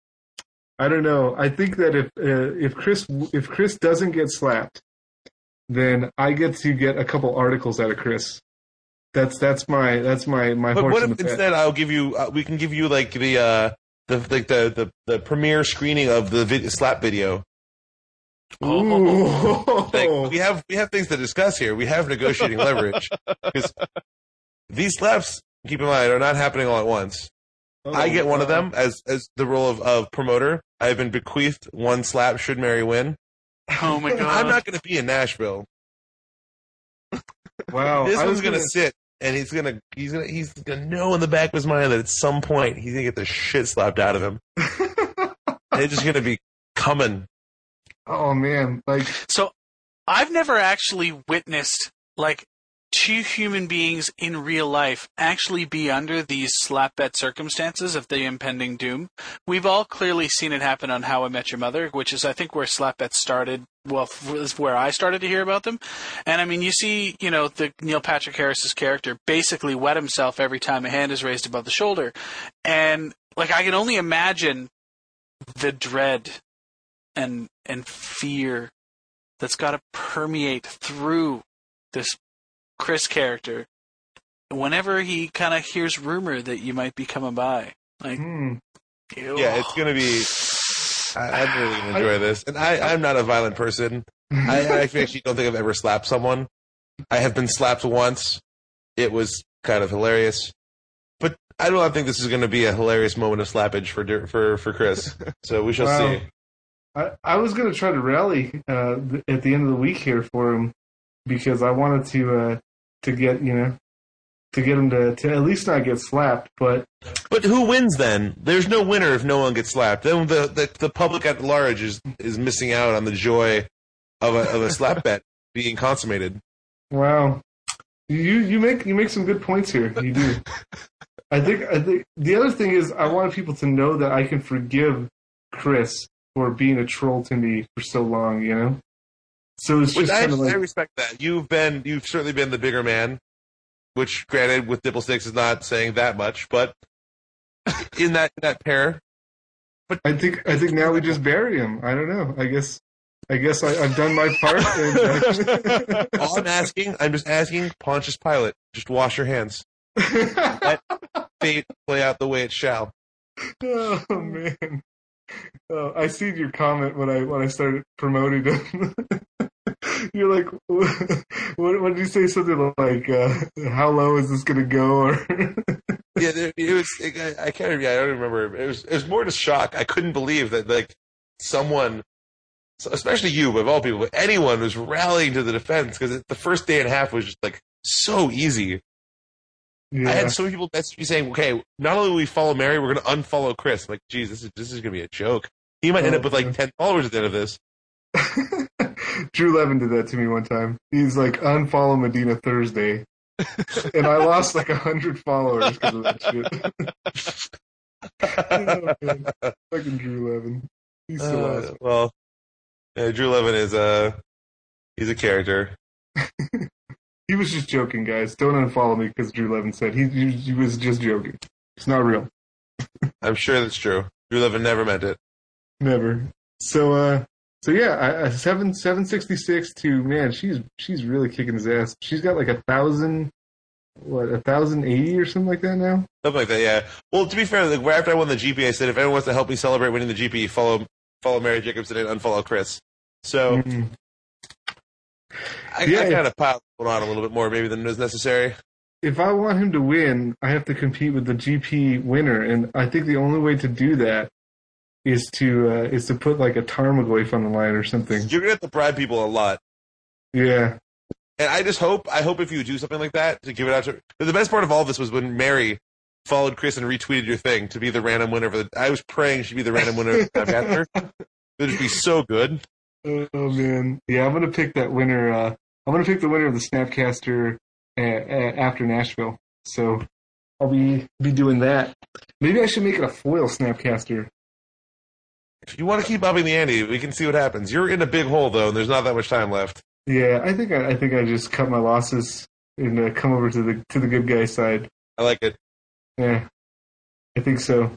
I don't know. I think that if uh, if Chris if Chris doesn't get slapped, then I get to get a couple articles out of Chris. That's that's my that's my my But horse what in if the bet. instead I'll give you? Uh, we can give you like the uh, the like the, the the premiere screening of the vid- slap video. Ooh. Like we have we have things to discuss here. We have negotiating leverage because these slaps, keep in mind, are not happening all at once. I get one of them as as the role of, of promoter. I have been bequeathed one slap should Mary win. Oh my god! I'm not going to be in Nashville. Wow, this I was one's going to sit and he's going to he's going to he's going to know in the back of his mind that at some point he's going to get the shit slapped out of him. They're just going to be coming. Oh man, like So I've never actually witnessed like two human beings in real life actually be under these slap bet circumstances of the impending doom. We've all clearly seen it happen on How I Met Your Mother, which is I think where slap bets started. Well, is where I started to hear about them. And I mean, you see, you know, the Neil Patrick Harris's character basically wet himself every time a hand is raised above the shoulder. And like I can only imagine the dread and and fear that's got to permeate through this Chris character whenever he kind of hears rumor that you might be coming by. Like, hmm. ew. Yeah, it's going to be. I, I'm really going to enjoy this, and I, I'm not a violent person. I, I actually don't think I've ever slapped someone. I have been slapped once. It was kind of hilarious, but I don't think this is going to be a hilarious moment of slappage for for for Chris. So we shall Wow. see. I, I was going to try to rally uh, th- at the end of the week here for him because I wanted to uh, to get you know to get him to, to at least not get slapped. But But who wins then? There's no winner if no one gets slapped. Then the the, the public at large is is missing out on the joy of a of a slap bet being consummated. wow, you you make you make some good points here. You do. I think I think the other thing is I wanted people to know that I can forgive Chris for being a troll to me for so long. You know. So it's just I, like I respect that. You've been, you've certainly been the bigger man, which granted with Dipple Sticks is not saying that much, but in that, that pair, But I think I think now we just bury him. I don't know. I guess I guess I, I've done my part. And, uh, all I'm asking, I'm just asking Pontius Pilate, just wash your hands. Let fate play out the way it shall. oh man. Oh, I seen your comment when I when I started promoting him. You're like, what, what did you say? Something like, uh, "How low is this going to go?" Or Yeah, there- it was, it, I, I can't, yeah, I don't remember. It was, it was more just shock. I couldn't believe that, like, someone, especially you, but of all people, but anyone was rallying to the defense because the first day and a half was just, like, so easy. yeah, I had so many people message me saying, "Okay, not only will we follow Mary, we're going to unfollow Chris." I'm like, geez, this is this is going to be a joke. He might end Oh, up with like man. ten followers at the end of this. Drew Levin did that to me one time. He's like, "Unfollow Medina Thursday," and I lost like a hundred followers because of that shit. oh. Fucking Drew Levin. He's so Uh, awesome. well, yeah, Drew Levin is a he's a character. He was just joking, guys. Don't unfollow me because Drew Levin said he, he he was just joking. It's not real. I'm sure that's true. Drew Levin never meant it. Never. So, uh, So yeah, I, I, seven seven sixty six to man, she's she's really kicking his ass. She's got like a thousand, what a thousand eighty or something like that now. Something like that, yeah. Well, to be fair, like, after I won the GP, I said if anyone wants to help me celebrate winning the GP, follow follow Mary Jacobson and unfollow Chris. So Mhm. I, Yeah. I kind of piled on a little bit more maybe than was necessary. If I want him to win, I have to compete with the GP winner, and I think the only way to do that is to uh, is to put like a Tarmogoyf on the line or something. You're gonna have to bribe people a lot. Yeah, And I just hope, I hope if you do something like that to give it out to. But the best part of all this was when Mary followed Chris and retweeted your thing to be the random winner for the. I was praying she'd be the random winner of the Snapcaster. It'd be so good. Oh man, yeah, I'm gonna pick that winner. Uh, I'm gonna pick the winner of the Snapcaster uh, uh, after Nashville. So I'll be be doing that. Maybe I should make it a foil Snapcaster. If you want to keep upping the ante, we can see what happens. You're in a big hole though, and there's not that much time left. Yeah, I think I, I think I just cut my losses and uh, come over to the to the good guy side. I like it. Yeah, I think so.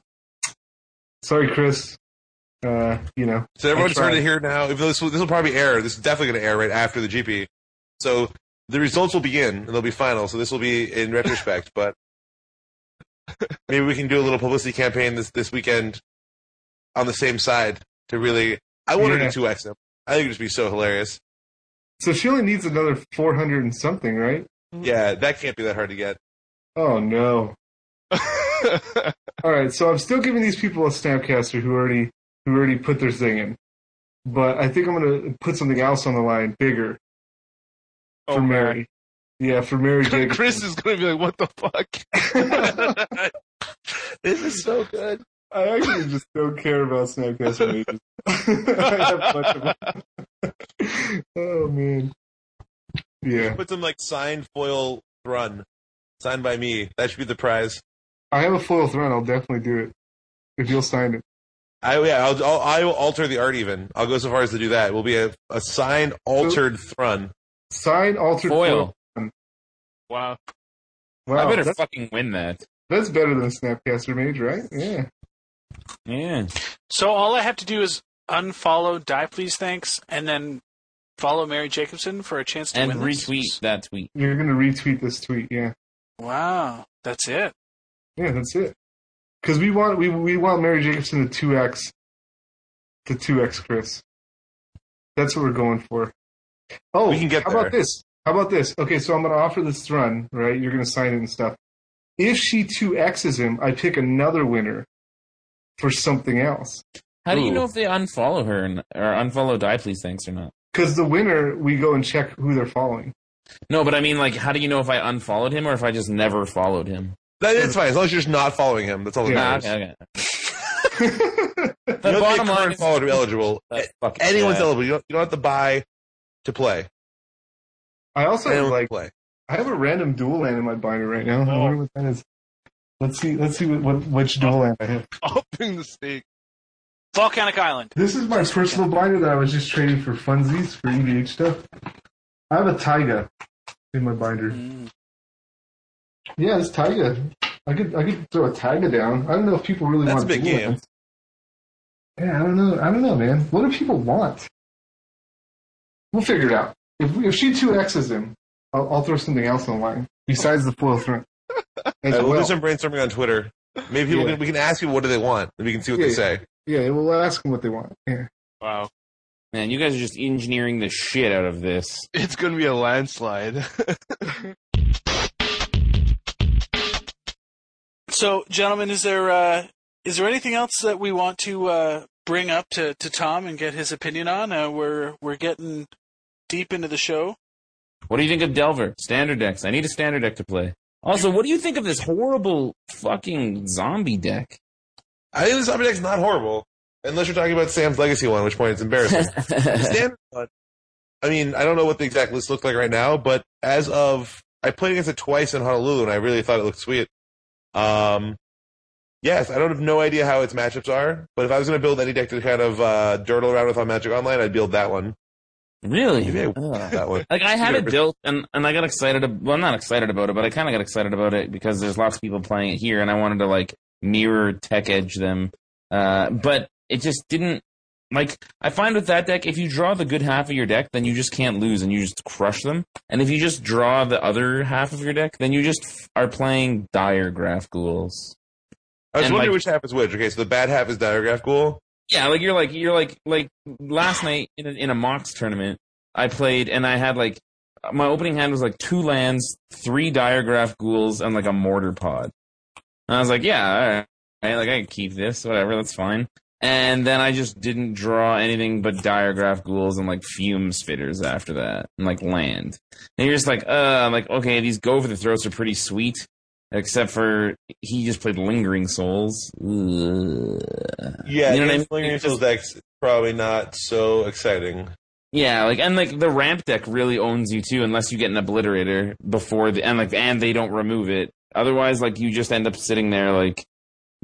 Sorry, Chris. Uh, you know, So everyone's I tried. heard it here now. Even though this will, this will probably air. This is definitely going to air right after the GP. So the results will be in and they'll be final. So this will be in retrospect. but maybe we can do a little publicity campaign this this weekend on the same side to really. I wanted Yeah. to two X them. I think it'd just be so hilarious. so she only needs another 400 and something, right? Mm-hmm. Yeah, that can't be that hard to get. Oh no. All right, so I'm still giving these people a Snapcaster who already who already put their thing in, but I think I'm gonna put something else on the line, bigger for Oh, man. Mary. Yeah, for Mary Jacobson. Chris is gonna be like, "What the fuck?" this is so good. I actually just don't care about Snapcaster mages. I have a bunch of them. oh man. Yeah, Put some like signed foil Thrun, signed by me. That should be the prize. I have a foil Thrun. I'll definitely do it if you'll sign it. I yeah, I'll, I'll I will alter the art. Even I'll go so far as to do that. It will be a, a signed altered thrun. Sign altered Foil. wow. Wow, I better fucking win that. that's better than Snapcaster Mage, right? Yeah. Yeah. So all I have to do is unfollow Die Please Thanks and then follow Mary Jacobson for a chance to And win this? retweet that tweet. You're gonna retweet this tweet, yeah. Wow, that's it. Yeah, that's it. Because we want we we want Mary Jacobson to two X to two X Chris. That's what we're going for. Oh, We can get how about this? How about this? Okay, so I'm gonna offer this Thrun, right? You're gonna sign it and stuff. If she two X's him, I pick another winner for something else. How do you Ooh. know if they unfollow her and, or unfollow Die Please Thanks or not? Because the winner, we go and check who they're following. No, but I mean, like, how do you know if I unfollowed him or if I just never followed him? That is fine as long as you're just not following him. That's all that Yeah, Ah, matters. okay, okay. You The don't bottom line current is follower to be eligible. Anyone's sad. eligible. You don't, you don't have to buy to play. I also Anyone like play. I have a random dual land in my binder right now. I Oh. wonder what that is. Let's see. Let's see what, what which dual land I have. Opening the stake. Volcanic Island. This is my personal binder that I was just trading for funsies for EDH stuff. I have a Taiga in my binder. Mm. Yeah, it's Taiga. I could I could throw a Taiga down. I don't know if people really That's want a big game. Yeah, I don't know. I don't know, man. What do people want? We'll figure it out. If we, if she two X's him, I'll, I'll throw something else on line besides the foil threat. As All right, we'll well. do some brainstorming on Twitter. Maybe people Yeah. can, we can ask people what do they want, and we can see what Yeah, they yeah. say. Yeah, we'll ask them what they want. Yeah. Wow. Man, you guys are just engineering the shit out of this. It's gonna be a landslide. So, gentlemen, is there uh, is there anything else that we want to uh, bring up to, to Tom and get his opinion on? Uh, we're we're getting deep into the show. What do you think of Delver? Standard decks. I need a standard deck to play. Also, what do you think of this horrible fucking zombie deck? I think the zombie deck's not horrible, unless you're talking about Sam's Legacy one, which point it's embarrassing. Standard one. I mean, I don't know what the exact list looks like right now, but as of I played against it twice in Honolulu, and I really thought it looked sweet. Um, yes, I don't have no idea how its matchups are, but if I was going to build any deck to kind of uh, dirtle around with on Magic Online, I'd build that one. Really? Maybe I that one. Like I had it built, and and I got excited. ab- Well, I'm not excited about it, but I kind of got excited about it because there's lots of people playing it here, and I wanted to like mirror tech edge them. Uh, but it just didn't. Like I find with that deck, if you draw the good half of your deck, then you just can't lose and you just crush them. And if you just draw the other half of your deck, then you just f- are playing Diregraf Ghouls. I was And, wondering like- which half is which. Okay, so the bad half is Diregraf Ghoul. Yeah, like you're like you're like like last night in a, in a Mox tournament, I played and I had like my opening hand was like two lands, three Diregraf Ghouls, and like a Mortarpod. And I was like, yeah, all right, like I can keep this, whatever, that's fine. And then I just didn't draw anything but Diregraf Ghouls and like fume spitters after that, and like land. And you're just like, uh, I'm like, okay, these go for the throats are pretty sweet, except for he just played lingering souls. Ugh. Yeah, You know I mean? Lingering Souls deck's probably not so exciting. Yeah, like and like the ramp deck really owns you too, unless you get an obliterator before the and like and they don't remove it. Otherwise, like you just end up sitting there like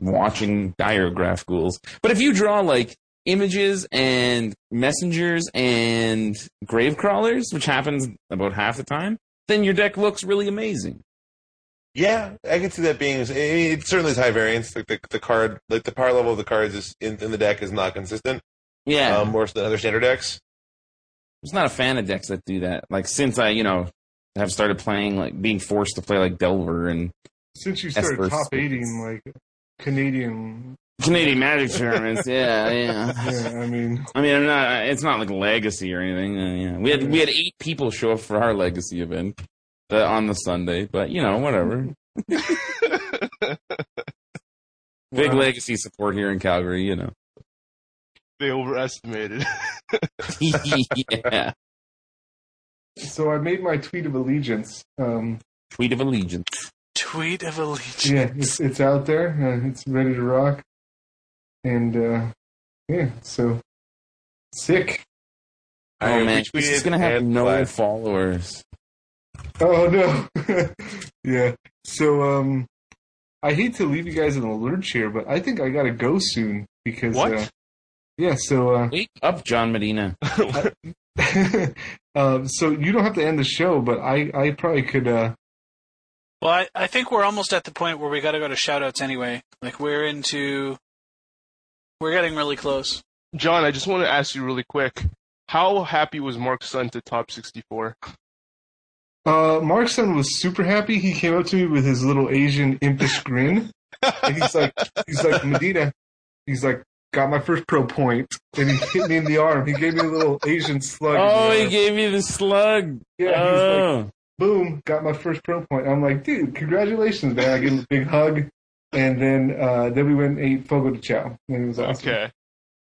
watching Diregraf Ghouls. But if you draw like images and messengers and grave crawlers, which happens about half the time, then your deck looks really amazing. Yeah, I can see that being. I mean, it certainly is high variance. Like the the card, like the power level of the cards is in, in the deck is not consistent. Yeah, Um, worse than other standard decks. I'm just not a fan of decks that do that. Like since I, you know, have started playing like being forced to play like Delver and Since you started Esper top Spirits. eighting like Canadian, Canadian Magic tournaments. Yeah, yeah. yeah, I mean, I mean, I'm not. It's not like legacy or anything. Uh, yeah. We had we had eight people show up for our legacy event uh, on the Sunday, but you know, whatever. Big Wow. legacy support here in Calgary. You know. They overestimated. yeah. so I made my tweet of allegiance. Um, Tweet of allegiance. Tweet of allegiance. yeah, it's it's out there. Uh, it's ready to rock, and uh, yeah, so sick. I Oh man, this is retweeted gonna have and no flagged. followers. Oh no. yeah. So um I hate to leave you guys in the lurch here, but I think I gotta go soon because What? uh yeah, so uh Wake up, John Medina. um so you don't have to end the show, but I I probably could uh Well, I, I think we're almost at the point where we got to go to shoutouts anyway. Like we're into, we're getting really close. John, I just want to ask you really quick. How happy was Mark's son to top 64? Uh Mark's son was super happy. He came up to me with his little Asian impish grin. And he's like he's like Medina. He's like got my first pro point and he hit me in the arm. He gave me a little Asian slug. Oh, he gave you the slug. Yeah, he was like, oh. boom, got my first pro point. I'm like, dude, congratulations, man. I give him a big hug. And then uh, then we went and ate Fogo de Chao. And it was awesome. Okay.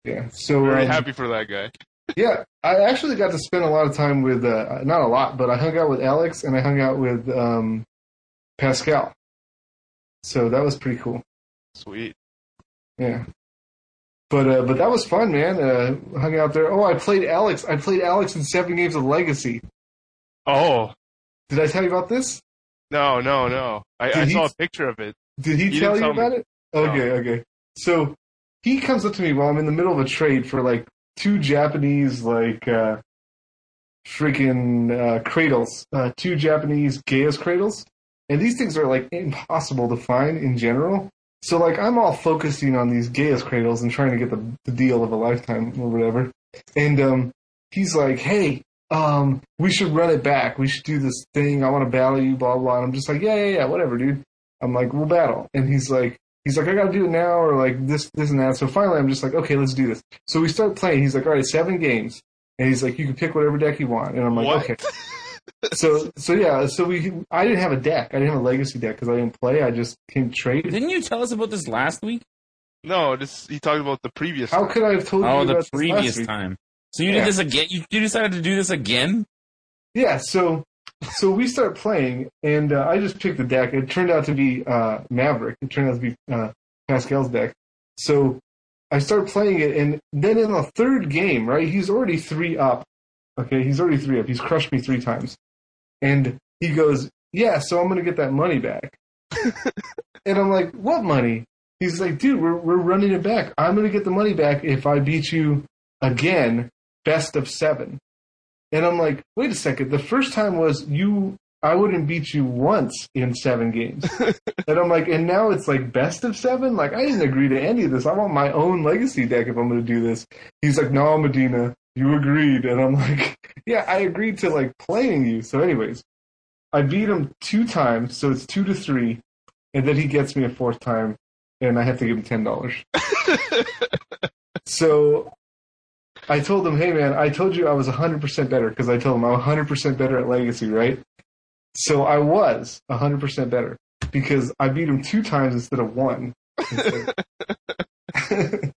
Yeah. So Very um, happy for that guy. Yeah, I actually got to spend a lot of time with uh, not a lot, but I hung out with Alex and I hung out with um, Pascal. So that was pretty cool. Sweet. Yeah. But uh, but that was fun, man. Uh, hung out there. Oh, I played Alex. I played Alex in seven games of Legacy. Oh, Did I tell you about this? no, no, no. I, I he- saw a picture of it. Did he You tell you tell me. about it? Okay, okay. So he comes up to me while I'm in the middle of a trade for like two Japanese like uh freaking uh cradles. Uh two Japanese Gaea's Cradles. And these things are like impossible to find in general. So like I'm all focusing on these Gaea's Cradles and trying to get the, the deal of a lifetime or whatever. And um he's like, Hey, um, we should run it back. We should do this thing. I want to battle you, blah blah. And I'm just like, yeah, yeah, yeah, whatever, dude. I'm like, we'll battle. And he's like, he's like, I gotta do it now, or like this, this, and that. So finally, I'm just like, okay, let's do this. So we start playing. He's like, all right, seven games, and he's like, you can pick whatever deck you want. And I'm like, What? okay. so, so yeah, so we, I didn't have a deck. I didn't have a legacy deck because I didn't play. I just came to trade. Didn't you tell us about this last week? No, this he talked about the previous. How time. could I have told Oh, you the about this last previous week? time. So you Yeah. did this again? You, you decided to do this again? Yeah, so so we start playing, and uh, I just picked the deck. It turned out to be uh, Maverick. It turned out to be uh, Pascal's deck. So I start playing it, and then in the third game, right, he's already three up. Okay, he's already three up. He's crushed me three times, and he goes, "Yeah, so I'm gonna get that money back." and I'm like, "What money?" He's like, "Dude, we're we're running it back. I'm gonna get the money back if I beat you again, best of seven. And I'm like, wait a second. The first time was you I wouldn't beat you once in seven games. and I'm like, and now it's like best of seven? Like, I didn't agree to any of this. I want my own legacy deck if I'm going to do this. He's like, no, Medina, you agreed. And I'm like, yeah, I agreed to like playing you. So, anyways, I beat him two times, so it's two to three. And then he gets me a fourth time, and I have to give him $10. so I told him, hey man, I told you I was 100% better because I told him I'm 100% better at Legacy, right? So I was 100% better because I beat him two times instead of one.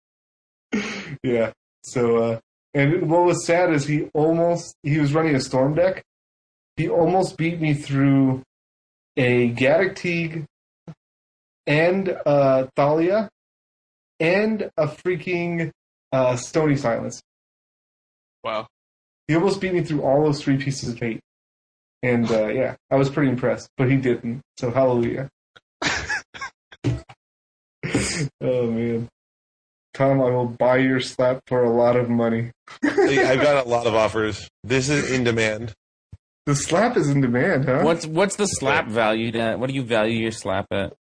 yeah. So, uh, and what was sad is he almost, he was running a storm deck. He almost beat me through a Gaddock Teeg and uh, Thalia and a freaking uh, Stony Silence. Wow. He almost beat me through all those three pieces of hate. And uh, yeah, I was pretty impressed, but he didn't. So hallelujah. oh man. Tom, I will buy your slap for a lot of money. I've got a lot of offers. This is in demand. The slap is in demand, huh? What's what's the slap valued at? What do you value your slap at?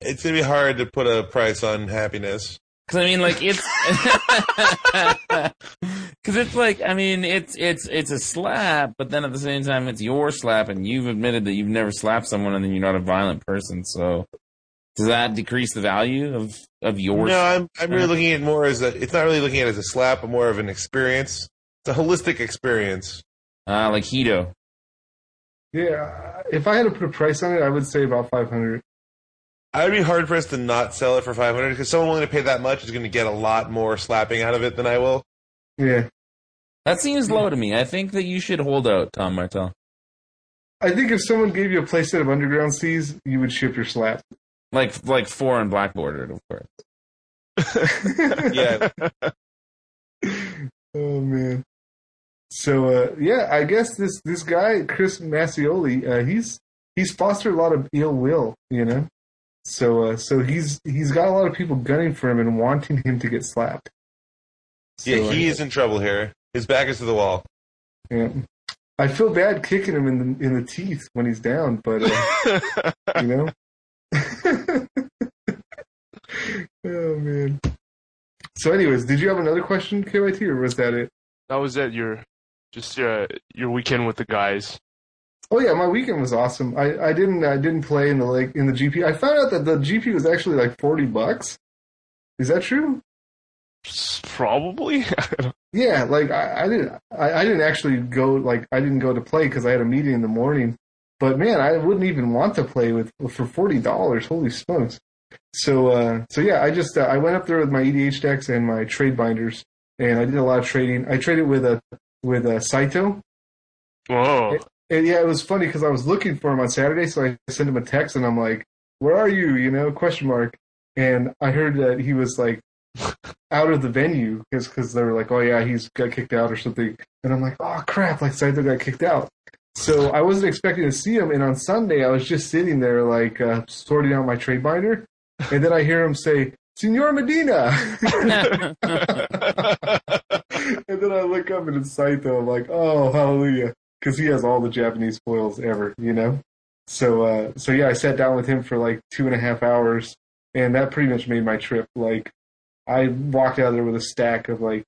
It's gonna be hard to put a price on happiness. Because I mean, like it's because it's like I mean, it's it's it's a slap, but then at the same time, it's your slap, and you've admitted that you've never slapped someone, and then you're not a violent person. So does that decrease the value of of your? No, I'm I'm really looking at it more as a. It's not really looking at it as a slap, but more of an experience. It's a holistic experience. uh, like Hito. Yeah, if I had to put a price on it, I would say about 500. I'd be hard pressed to not sell it for 500 because someone willing to pay that much is going to get a lot more slapping out of it than I will. Yeah. That seems low to me. I think that you should hold out, Tom Martell. I think if someone gave you a playset of Underground Seas, you would ship your slap. Like like four and black bordered, of course. Yeah. oh man. So uh, yeah, I guess this this guy Chris Mascioli, uh, he's he's fostered a lot of ill will, you know. So uh, so he's he's got a lot of people gunning for him and wanting him to get slapped. So, Yeah, he is in trouble here. His back is to the wall. Yeah. I feel bad kicking him in the in the teeth when he's down, but uh, you know. oh man. So, anyways, did you have another question, KYT, or was that it? that was it. Your just uh, your weekend with the guys. Oh yeah, my weekend was awesome. I, I didn't I didn't play in the like in the GP. I found out that the GP was actually like forty bucks. Is that true? Probably. Yeah, like I, I didn't I, I didn't actually go like I didn't go to play because I had a meeting in the morning. But man, I wouldn't even want to play with for forty dollars. Holy smokes! So uh, so yeah, I just uh, I went up there with my EDH decks and my trade binders, and I did a lot of trading. I traded with a with a Saito, Whoa. and yeah, it was funny because I was looking for him on Saturday, so I sent him a text and I'm like, "Where are you?" You know, question mark. And I heard that he was like out of the venue because because they were like, "Oh yeah, he's got kicked out or something." And I'm like, "Oh crap!" Like Saito got kicked out. So I wasn't expecting to see him. And on Sunday, I was just sitting there like uh, sorting out my trade binder, and then I hear him say, "Senor Medina." and then I look up and it's Saito. I'm like, oh, hallelujah. Because he has all the Japanese foils ever, you know? So, uh, so yeah, I sat down with him for like two and a half hours, and that pretty much made my trip. Like, I walked out there with a stack of like,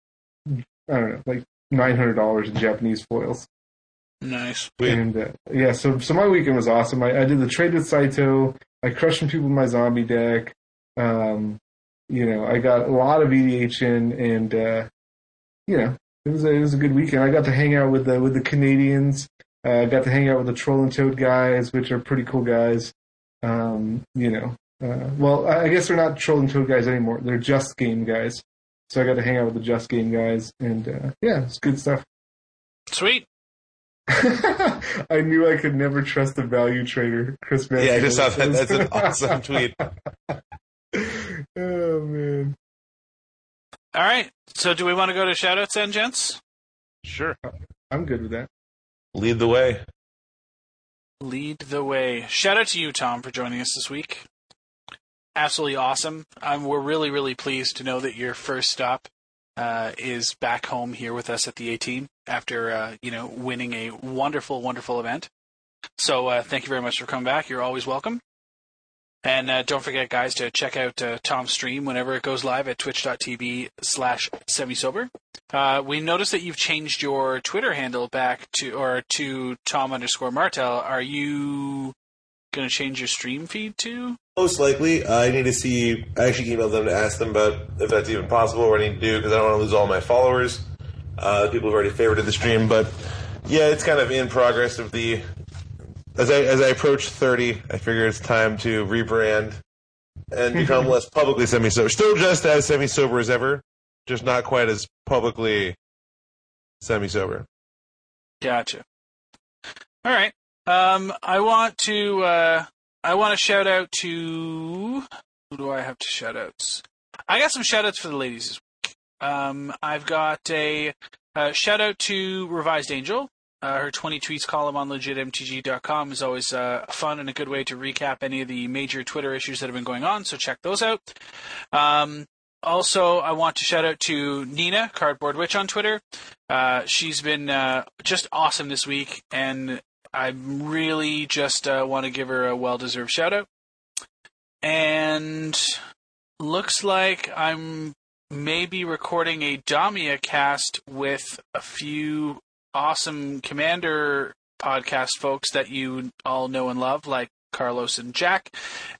I don't know, like $900 in Japanese foils. Nice. And uh, yeah, so so my weekend was awesome. I, I did the trade with Saito. I crushed some people with my zombie deck. Um, you know, I got a lot of EDH in, and uh, you know, it was a, it was a good weekend. I got to hang out with the with the Canadians. Uh, I got to hang out with the Troll and Toad guys, which are pretty cool guys. Um, you know, uh, well, I I guess they're not Troll and Toad guys anymore. They're Just Game guys. So I got to hang out with the Just Game guys, and uh, yeah, it's good stuff. Sweet. I knew I could never trust a value trader, Chris. Yeah, I just saw that. That's an awesome tweet. oh man, All right. So, do we want to go to shoutouts then, gents? Sure. I'm good with that. Lead the way. Lead the way. Shout out to you, Tom, for joining us this week. Absolutely awesome. Um, we're really, really pleased to know that your first stop uh, is back home here with us at the A team after uh, you know winning a wonderful, wonderful event. So uh, thank you very much for coming back. You're always welcome. And uh, don't forget, guys, to check out uh, Tom's stream whenever it goes live at twitch.tv slash semisober. Uh, we noticed that you've changed your Twitter handle back to or to Tom underscore Martel. Are you going to change your stream feed too? Most likely, I need to see. I actually emailed them to ask them about if that's even possible or what I need to do because I don't want to lose all my followers. Uh, people have already favorited the stream, but yeah, it's kind of in progress of the. As I as I approach thirty, I figure it's time to rebrand and become less publicly semi sober. Still just as semi sober as ever, just not quite as publicly semi sober. Gotcha. All right. Um, I want to uh, I want to shout out to who do I have to shout outs? I got some shout outs for the ladies this week. Um, I've got a, uh shout out to Revised Angel. Uh, her 20 tweets column on legitmtg.com is always uh, fun and a good way to recap any of the major Twitter issues that have been going on, so check those out. Um, also, I want to shout out to Nina, Cardboard Witch on Twitter. Uh, she's been uh, just awesome this week, and I really just uh, want to give her a well deserved shout out. And looks like I'm maybe recording a Damia cast with a few awesome Commander podcast folks that you all know and love, like Carlos and Jack,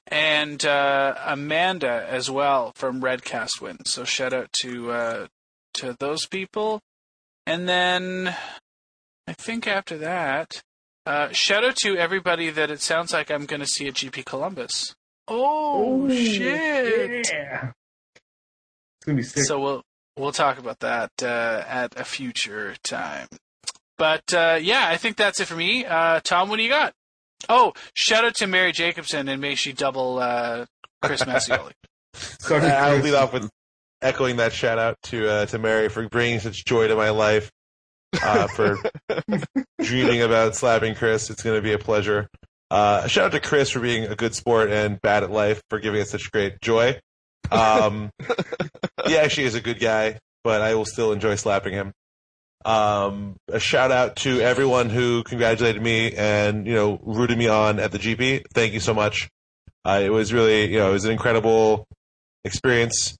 and uh, Amanda as well from Redcast Win. So shout out to uh, to those people, and then I think after that, uh, shout out to everybody that it sounds like I'm going to see at GP Columbus. Oh shit! Yeah. It's gonna be sick. So we'll we'll talk about that uh, at a future time. But uh, yeah, I think that's it for me. Uh, Tom, what do you got? Oh, shout out to Mary Jacobson and may she double uh, Chris Mascioli. Sorry, I'll Chris. lead off with echoing that shout out to uh, to Mary for bringing such joy to my life. Uh, for dreaming about slapping Chris, it's going to be a pleasure. Uh, shout out to Chris for being a good sport and bad at life for giving us such great joy. Um, he actually is a good guy, but I will still enjoy slapping him. Um, a shout out to everyone who congratulated me and you know rooted me on at the GP. Thank you so much. Uh, it was really you know it was an incredible experience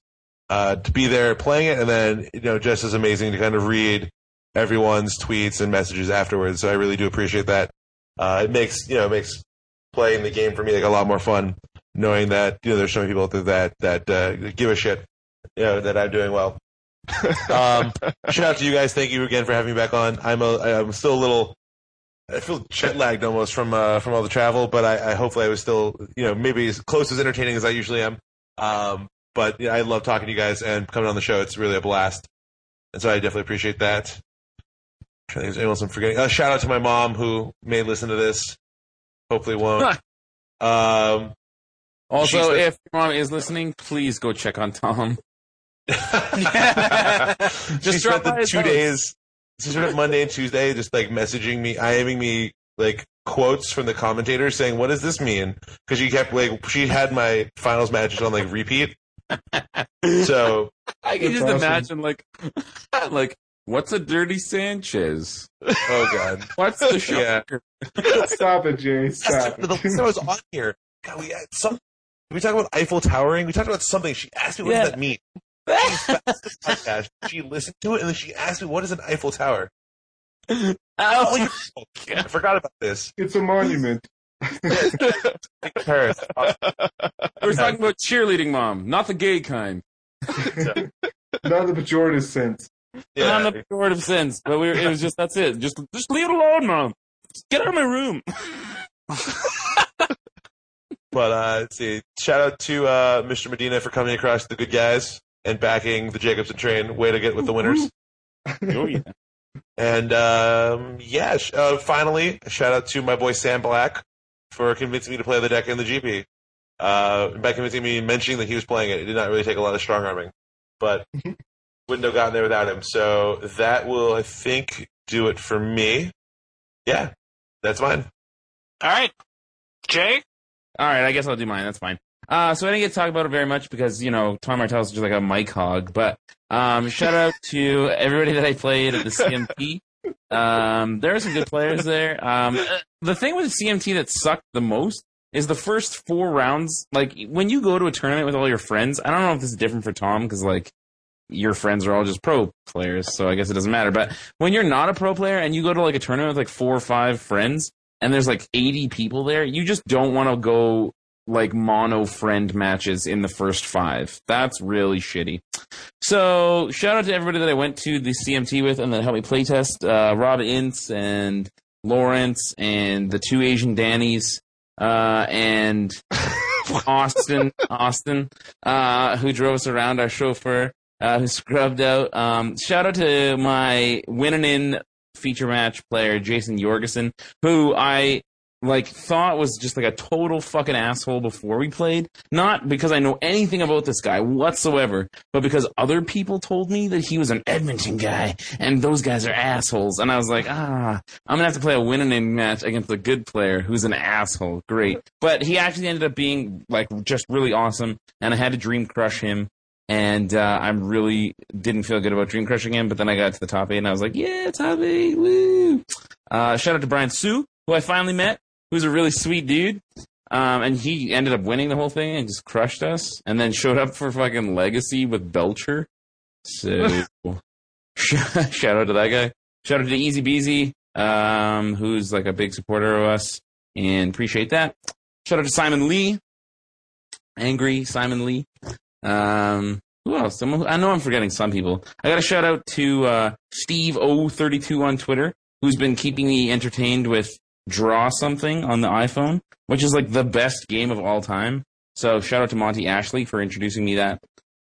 uh, to be there playing it, and then you know just as amazing to kind of read everyone's tweets and messages afterwards. So I really do appreciate that. Uh, it makes you know it makes playing the game for me like a lot more fun, knowing that you know there's so many people out there that that uh, give a shit, you know that I'm doing well. um, shout out to you guys. Thank you again for having me back on. I'm a I'm still a little. I feel jet lagged almost from uh, from all the travel, but I, I hopefully I was still you know maybe as close as entertaining as I usually am. Um, but yeah, I love talking to you guys and coming on the show. It's really a blast, and so I definitely appreciate that. I think there's anyone else I'm forgetting. Uh, shout out to my mom who may listen to this. Hopefully won't. um, Also, the- if your mom is listening, please go check on Tom. she Just spent the two house. days, she spent Monday and Tuesday just like messaging me, IMing me like quotes from the commentators saying, "What does this mean?" Because she kept like she had my finals matches on like repeat. So I can just awesome. imagine, like, like, what's a dirty Sanchez? oh god, What's the Yeah. shocker? Stop it, Jay. Stop it. the last time I was on here, God, we had some. We talked about Eiffel Towering. We talked about something. She asked me, "What Yeah. does that mean?" She's back to the podcast. She listened to it and then she asked me, "What is an Eiffel Tower?" Oh, Ow. you're- I forgot about this. It's a monument. Paris. We're talking about cheerleading mom, not the gay kind. Not the pejorative sense. Yeah. Not the of sense, but we were, it was just that's it. Just just leave it alone, mom. Just get out of my room. But uh, let's see. Shout out to uh, Mr. Medina for coming across the good guys and backing the Jacobson train. Way to get with the winners. Oh yeah. And um, yeah, sh- uh, finally, shout out to my boy Sam Black for convincing me to play the deck in the GP. Uh, by convincing me, mentioning that he was playing it, it did not really take a lot of strong arming, but wouldn't have gotten there without him. So that will, I think, do it for me. Yeah, that's mine. All right, Jay. All right, I guess I'll do mine. That's fine. Uh, so I didn't get to talk about it very much because you know Tom Martell is just like a mic hog. But um, shout out to everybody that I played at the CMP. Um, there are some good players there. Um, the thing with CMT that sucked the most is the first four rounds. Like when you go to a tournament with all your friends, I don't know if this is different for Tom because like your friends are all just pro players, so I guess it doesn't matter. But when you're not a pro player and you go to like a tournament with like four or five friends and there's like 80 people there, you just don't want to go like mono friend matches in the first five. That's really shitty. So shout out to everybody that I went to the CMT with and that helped me playtest. Uh, Rob Ince and Lawrence and the two Asian Dannies, uh, and Austin, Austin, uh, who drove us around, our chauffeur, uh, who scrubbed out. Um, shout out to my winning in feature match player, Jason Jorgensen, who I like thought was just like a total fucking asshole before we played. Not because I know anything about this guy whatsoever, but because other people told me that he was an Edmonton guy and those guys are assholes. And I was like, ah, I'm gonna have to play a winning in match against a good player who's an asshole. Great. But he actually ended up being like just really awesome and I had to dream crush him. And uh, I really didn't feel good about dream crushing him, but then I got to the top eight and I was like, yeah, top eight, woo! Uh, shout out to Brian Sue, who I finally met who's a really sweet dude. Um, and he ended up winning the whole thing and just crushed us, and then showed up for fucking Legacy with Belcher. So, shout out to that guy. Shout out to Easy Beasy, um, who's like a big supporter of us, and appreciate that. Shout out to Simon Lee, angry Simon Lee. Um, who else? Someone, I know I'm forgetting some people. I got a shout out to uh, Steve O32 on Twitter, who's been keeping me entertained with draw something on the iPhone, which is like the best game of all time. So shout out to Monty Ashley for introducing me that.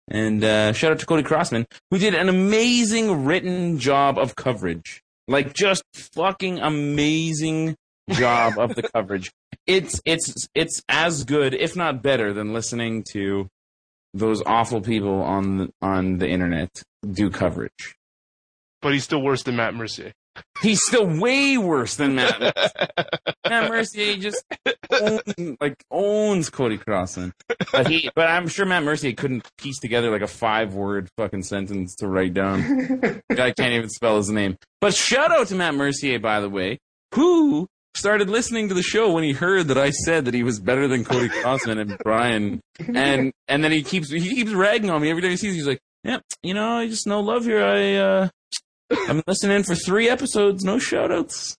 And uh, shout out to Cody Crossman, who did an amazing written job of coverage. Like just fucking amazing job of the coverage. It's it's it's as good, if not better, than listening to those awful people on the, on the internet do coverage. But he's still worse than Matt Mercier. He's still way worse than Matt. Matt Mercier just own, like owns Cody Crossman, but he, but I'm sure Matt Mercier couldn't piece together like a five word fucking sentence to write down. Guy can't even spell his name. But shout out to Matt Mercier, by the way, who started listening to the show when he heard that I said that he was better than Cody Crossman and Brian, and and then he keeps he keeps ragging on me every time he sees. Me. He's like, yeah, you know, I just no love here. I. uh I've been listening for three episodes. No shoutouts.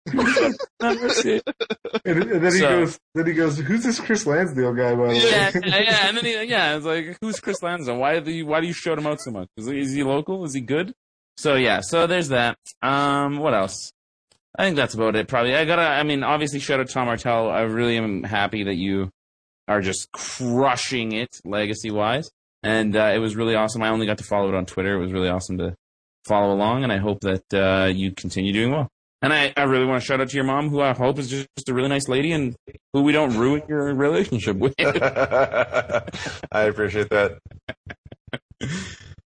And, and then he goes, then he goes, "Who's this Chris Lansdale guy?" By the Yeah, way, yeah, yeah, and then he, yeah, it's like, who's Chris Lansdale? Why do you, why do you shout him out so much? Is he, is he local? Is he good? So yeah, so there's that. Um, what else? I think that's about it. Probably. I gotta. I mean, obviously, shout out to Tom Martell. I really am happy that you are just crushing it legacy wise, and uh, it was really awesome. I only got to follow it on Twitter. It was really awesome to follow along, and I hope that uh, you continue doing well. And I, I really want to shout out to your mom, who I hope is just, just a really nice lady and who we don't ruin your relationship with. I appreciate that.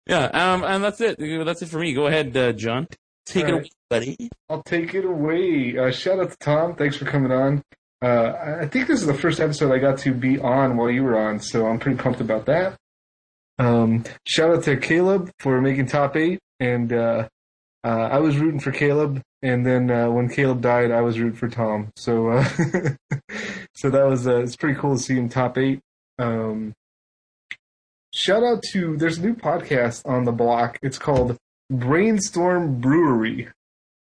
yeah, um, and that's it. That's it for me. Go ahead, uh, John. Take it away, buddy. I'll take it away. Uh, shout out to Tom. Thanks for coming on. Uh, I- think this is the first episode I got to be on while you were on, so I'm pretty pumped about that. Um, shout out to Caleb for making top eight, and uh, uh, I was rooting for Caleb, and then uh, when Caleb died, I was rooting for Tom. So, uh, so that was uh, it's pretty cool to see him top eight. Um, shout out to there's a new podcast on the block. It's called Brainstorm Brewery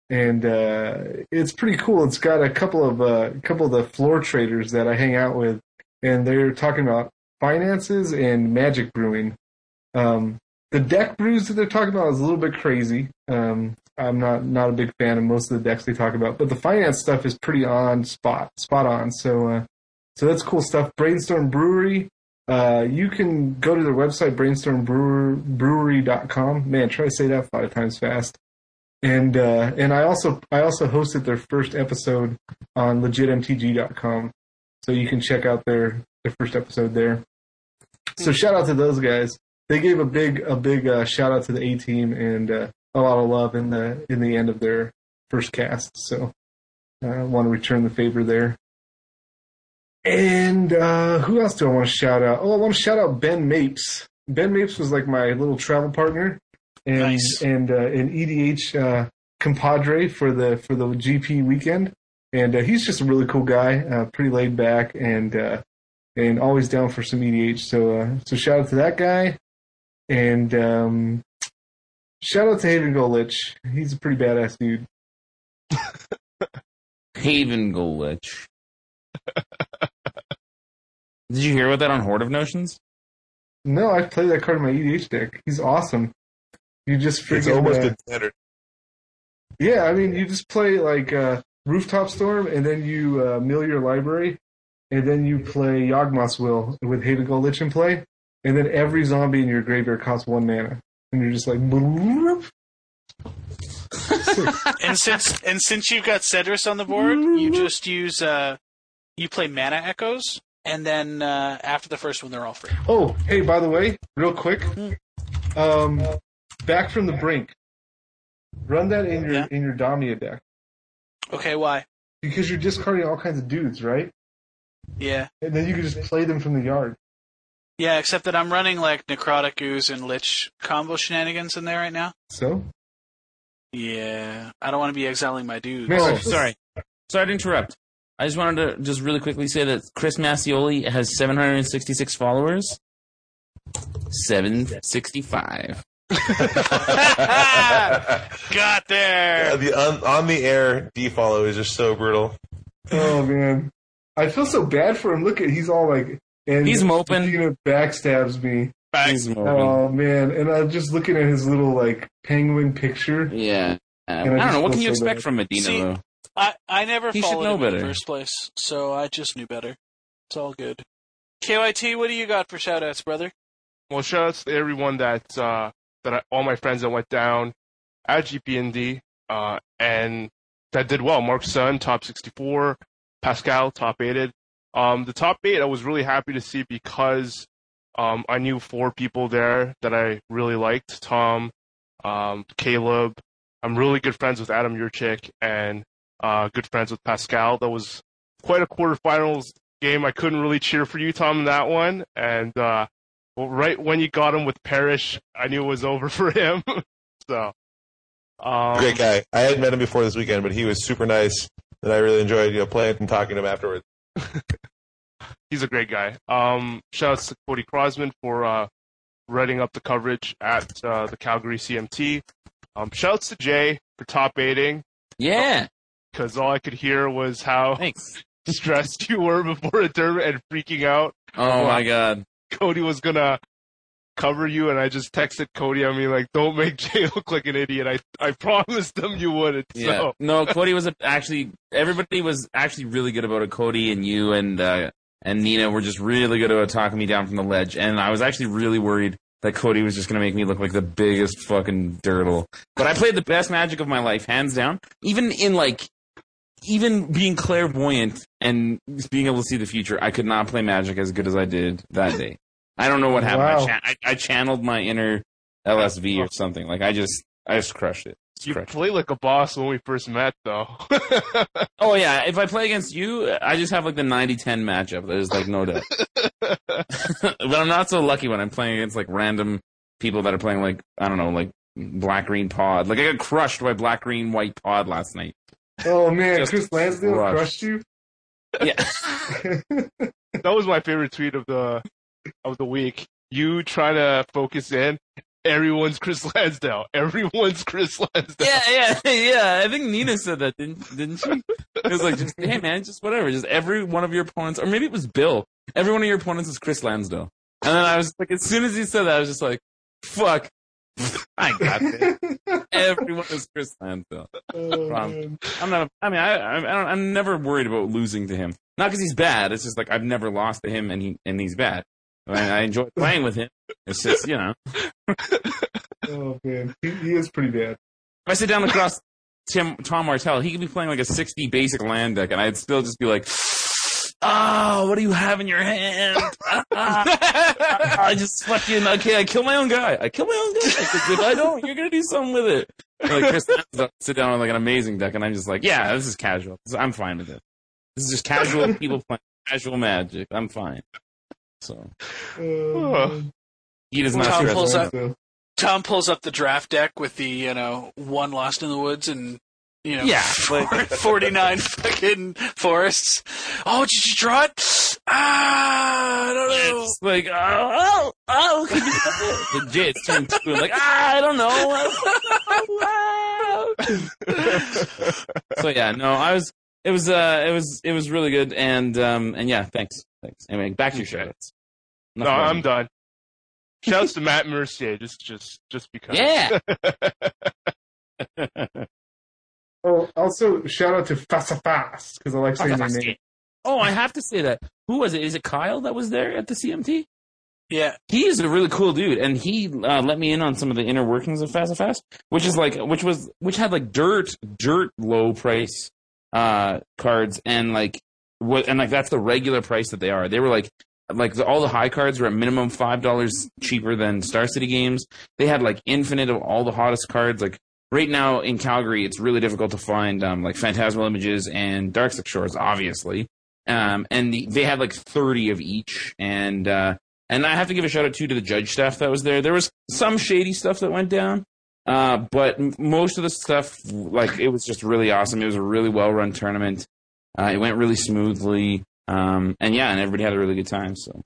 and uh, it's pretty cool. It's got a couple of uh, couple of the floor traders that I hang out with, and they're talking about finances and magic brewing. Um, the deck brews that they're talking about is a little bit crazy. Um, I'm not not a big fan of most of the decks they talk about, but the finance stuff is pretty on spot, spot on. So uh, so that's cool stuff. Brainstorm Brewery. Uh, you can go to their website, brainstormbrewery.com. Man, try to say that five times fast and uh, and I also I also hosted their first episode on legitmtg.com, so you can check out their their first episode there. So shout out to those guys. They gave a big a big uh, shout out to the A team and uh, a lot of love in the in the end of their first cast. So I want to return the favor there. And uh, who else do I want to shout out? Oh, I want to shout out Ben Mapes. Ben Mapes was like my little travel partner and Nice. and uh, and EDH uh, compadre for the for the GP weekend, and uh, he's just a really cool guy, uh, pretty laid back, and uh, and always down for some EDH. So uh, so shout out to that guy, and um, shout out to Havengul Lich. He's a pretty badass dude. Havengul Lich. Did you hear about that on Horde of Notions? No, I play that card in my EDH deck. He's awesome. You just It's freaking almost uh, a standard. Yeah, I mean, you just play like uh, Rooftop Storm, and then you uh, mill your library, and then you play Yawgmoth's Will with Havengul Lich in play, and then every zombie in your graveyard costs one mana, and you're just like, bloop. and since and since you've got Sedris on the board, you just use uh, you play Mana Echoes, and then uh, after the first one, they're all free. oh, hey, by the way, real quick, um, back from the brink. Run that in your Yeah. in your Damia deck Okay, why? because you're discarding all kinds of dudes, right? Yeah, And then you can just play them from the yard. yeah. Except that I'm running like Necrotic Ooze and Lich combo shenanigans in there right now. So, Yeah, I don't want to be exiling my dudes. Man, Oh, I just- sorry. Sorry to interrupt. I just wanted to just really quickly say that Chris Mascioli has 766 followers. 765. Got there. Yeah, the on, on the air defollow is just so brutal. oh man, I feel so bad for him. Look at he's all like, and He's moping. Tina backstabs me. He's moving. Oh man, and I'm just looking at his little like penguin picture. yeah. Uh, I I don't know. What feel can you so expect bad. from Medina, See, though? I I never He should followed know him in the first place, so I just knew better. It's all good. KYT, what do you got for shoutouts, brother? Well, shout outs to everyone that uh, that I, all my friends that went down at GPND uh, and that did well. Mark Sun, top 64. Pascal, top eighted. Um, the top eight, I was really happy to see because um, I knew four people there that I really liked. Tom, um, Caleb. I'm really good friends with Adam Yurchick and uh, good friends with Pascal. That was quite a quarterfinals game. I couldn't really cheer for you, Tom, in that one. And uh, well, right when you got him with Parrish, I knew it was over for him. so, um, Great guy. I hadn't met him before this weekend, but he was super nice, and I really enjoyed you know playing and talking to him afterwards. he's a great guy. Um, shouts to Cody Crosman for uh, writing up the coverage at uh, the Calgary CMT. Um, shouts to Jay for top aiding. Yeah. Because all I could hear was how Thanks. stressed you were before a tournament and freaking out. Oh, my God. Cody was gonna cover you, and I just texted Cody. I mean, like, don't make Jay look like an idiot. I I promised him you wouldn't. Yeah. So No, Cody was a, actually everybody was actually really good about it. Cody and you and uh, and Nina were just really good about talking me down from the ledge, and I was actually really worried that Cody was just gonna make me look like the biggest fucking dirtle. But I played the best Magic of my life, hands down. Even in like. Even being clairvoyant and being able to see the future, I could not play Magic as good as I did that day. I don't know what happened. I, cha- I, I channeled my inner LSV or something. Like I just, I just crushed it. Just you crushed it. play like a boss when we first met, though. Oh yeah, if I play against you, I just have like the 90-10 matchup. There's like no doubt. but I'm not so lucky when I'm playing against like random people that are playing like I don't know, like black green pod. Like I got crushed by black green white pod last night. Oh man, Just Chris Lansdale crushed. crushed you. Yeah. that was my favorite tweet of the of the week. You trying to focus in. Everyone's Chris Lansdale. Everyone's Chris Lansdale. yeah, yeah, yeah. I think Nina said that, didn't didn't she? It was like, just, hey man, just whatever. Just every one of your opponents, or maybe it was Bill. Every one of your opponents is Chris Lansdale. And then I was like, as soon as he said that, I was just like, fuck. I got this. Everyone is Chris Lansdale. Oh, I'm not. I mean, I, I, I don't, I'm never worried about losing to him. Not because he's bad. It's just like I've never lost to him, and he and he's bad. I, mean, I enjoy playing with him. It's just you know, Oh man, he, he is pretty bad. if I sit down across Tim Tom Martell, he could be playing like a 60 basic land deck, and I'd still just be like, "Oh, what do you have in your hand?" Ah, I just fucking okay. I kill my own guy. I kill my own guy. 'Cause if I don't, you're gonna do something with it. Like Chris sit down with like an amazing deck, and I'm just like, "Yeah, this is casual. I'm fine with it. This is just casual people playing casual magic. I'm fine." So man. he does not. stress. pulls up- Tom pulls up the draft deck with the you know one lost in the woods and you know Yeah, forty nine fucking forests. Oh, did you draw it? Ah, I don't know. It's like, oh, oh, oh, could you legit turn two and like, ah, I don't know. so yeah, no, I was, it was, uh, it was, it was really good, and um, and yeah, thanks, thanks. Anyway, back to your show. No, I'm done. Shouts to Matt Mercier, just just just because. Yeah. Oh, also shout out to Fast Fast because I like saying their name. Oh, I have to say that. Who was it? Is it Kyle that was there at the CMT? Yeah, He is a really cool dude, and he uh, let me in on some of the inner workings of Fast Fast, which is like, which was, which had like dirt, dirt low price uh cards, and like what, and like that's the regular price that they are. They were like, like the, all the high cards were at minimum five dollars cheaper than Star City games. They had like infinite of all the hottest cards. Like right now in Calgary, it's really difficult to find um, like Phantasmal Images and Darkslick Shores, obviously. Um, and the, they had like 30 of each. And, uh, and I have to give a shout out too to the judge staff that was there. There was some shady stuff that went down. Uh, but m- most of the stuff, like, it was just really awesome. It was a really well run tournament. Uh, it went really smoothly. Um, and yeah, and everybody had a really good time. So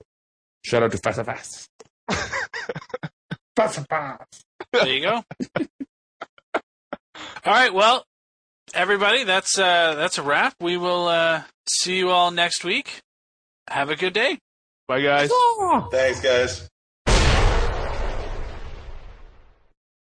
shout out to Fast Fast. Fast Fast. there you go. all right, well, everybody, that's uh, that's a wrap. We will uh, see you all next week. Have a good day. Bye guys. Thanks, guys.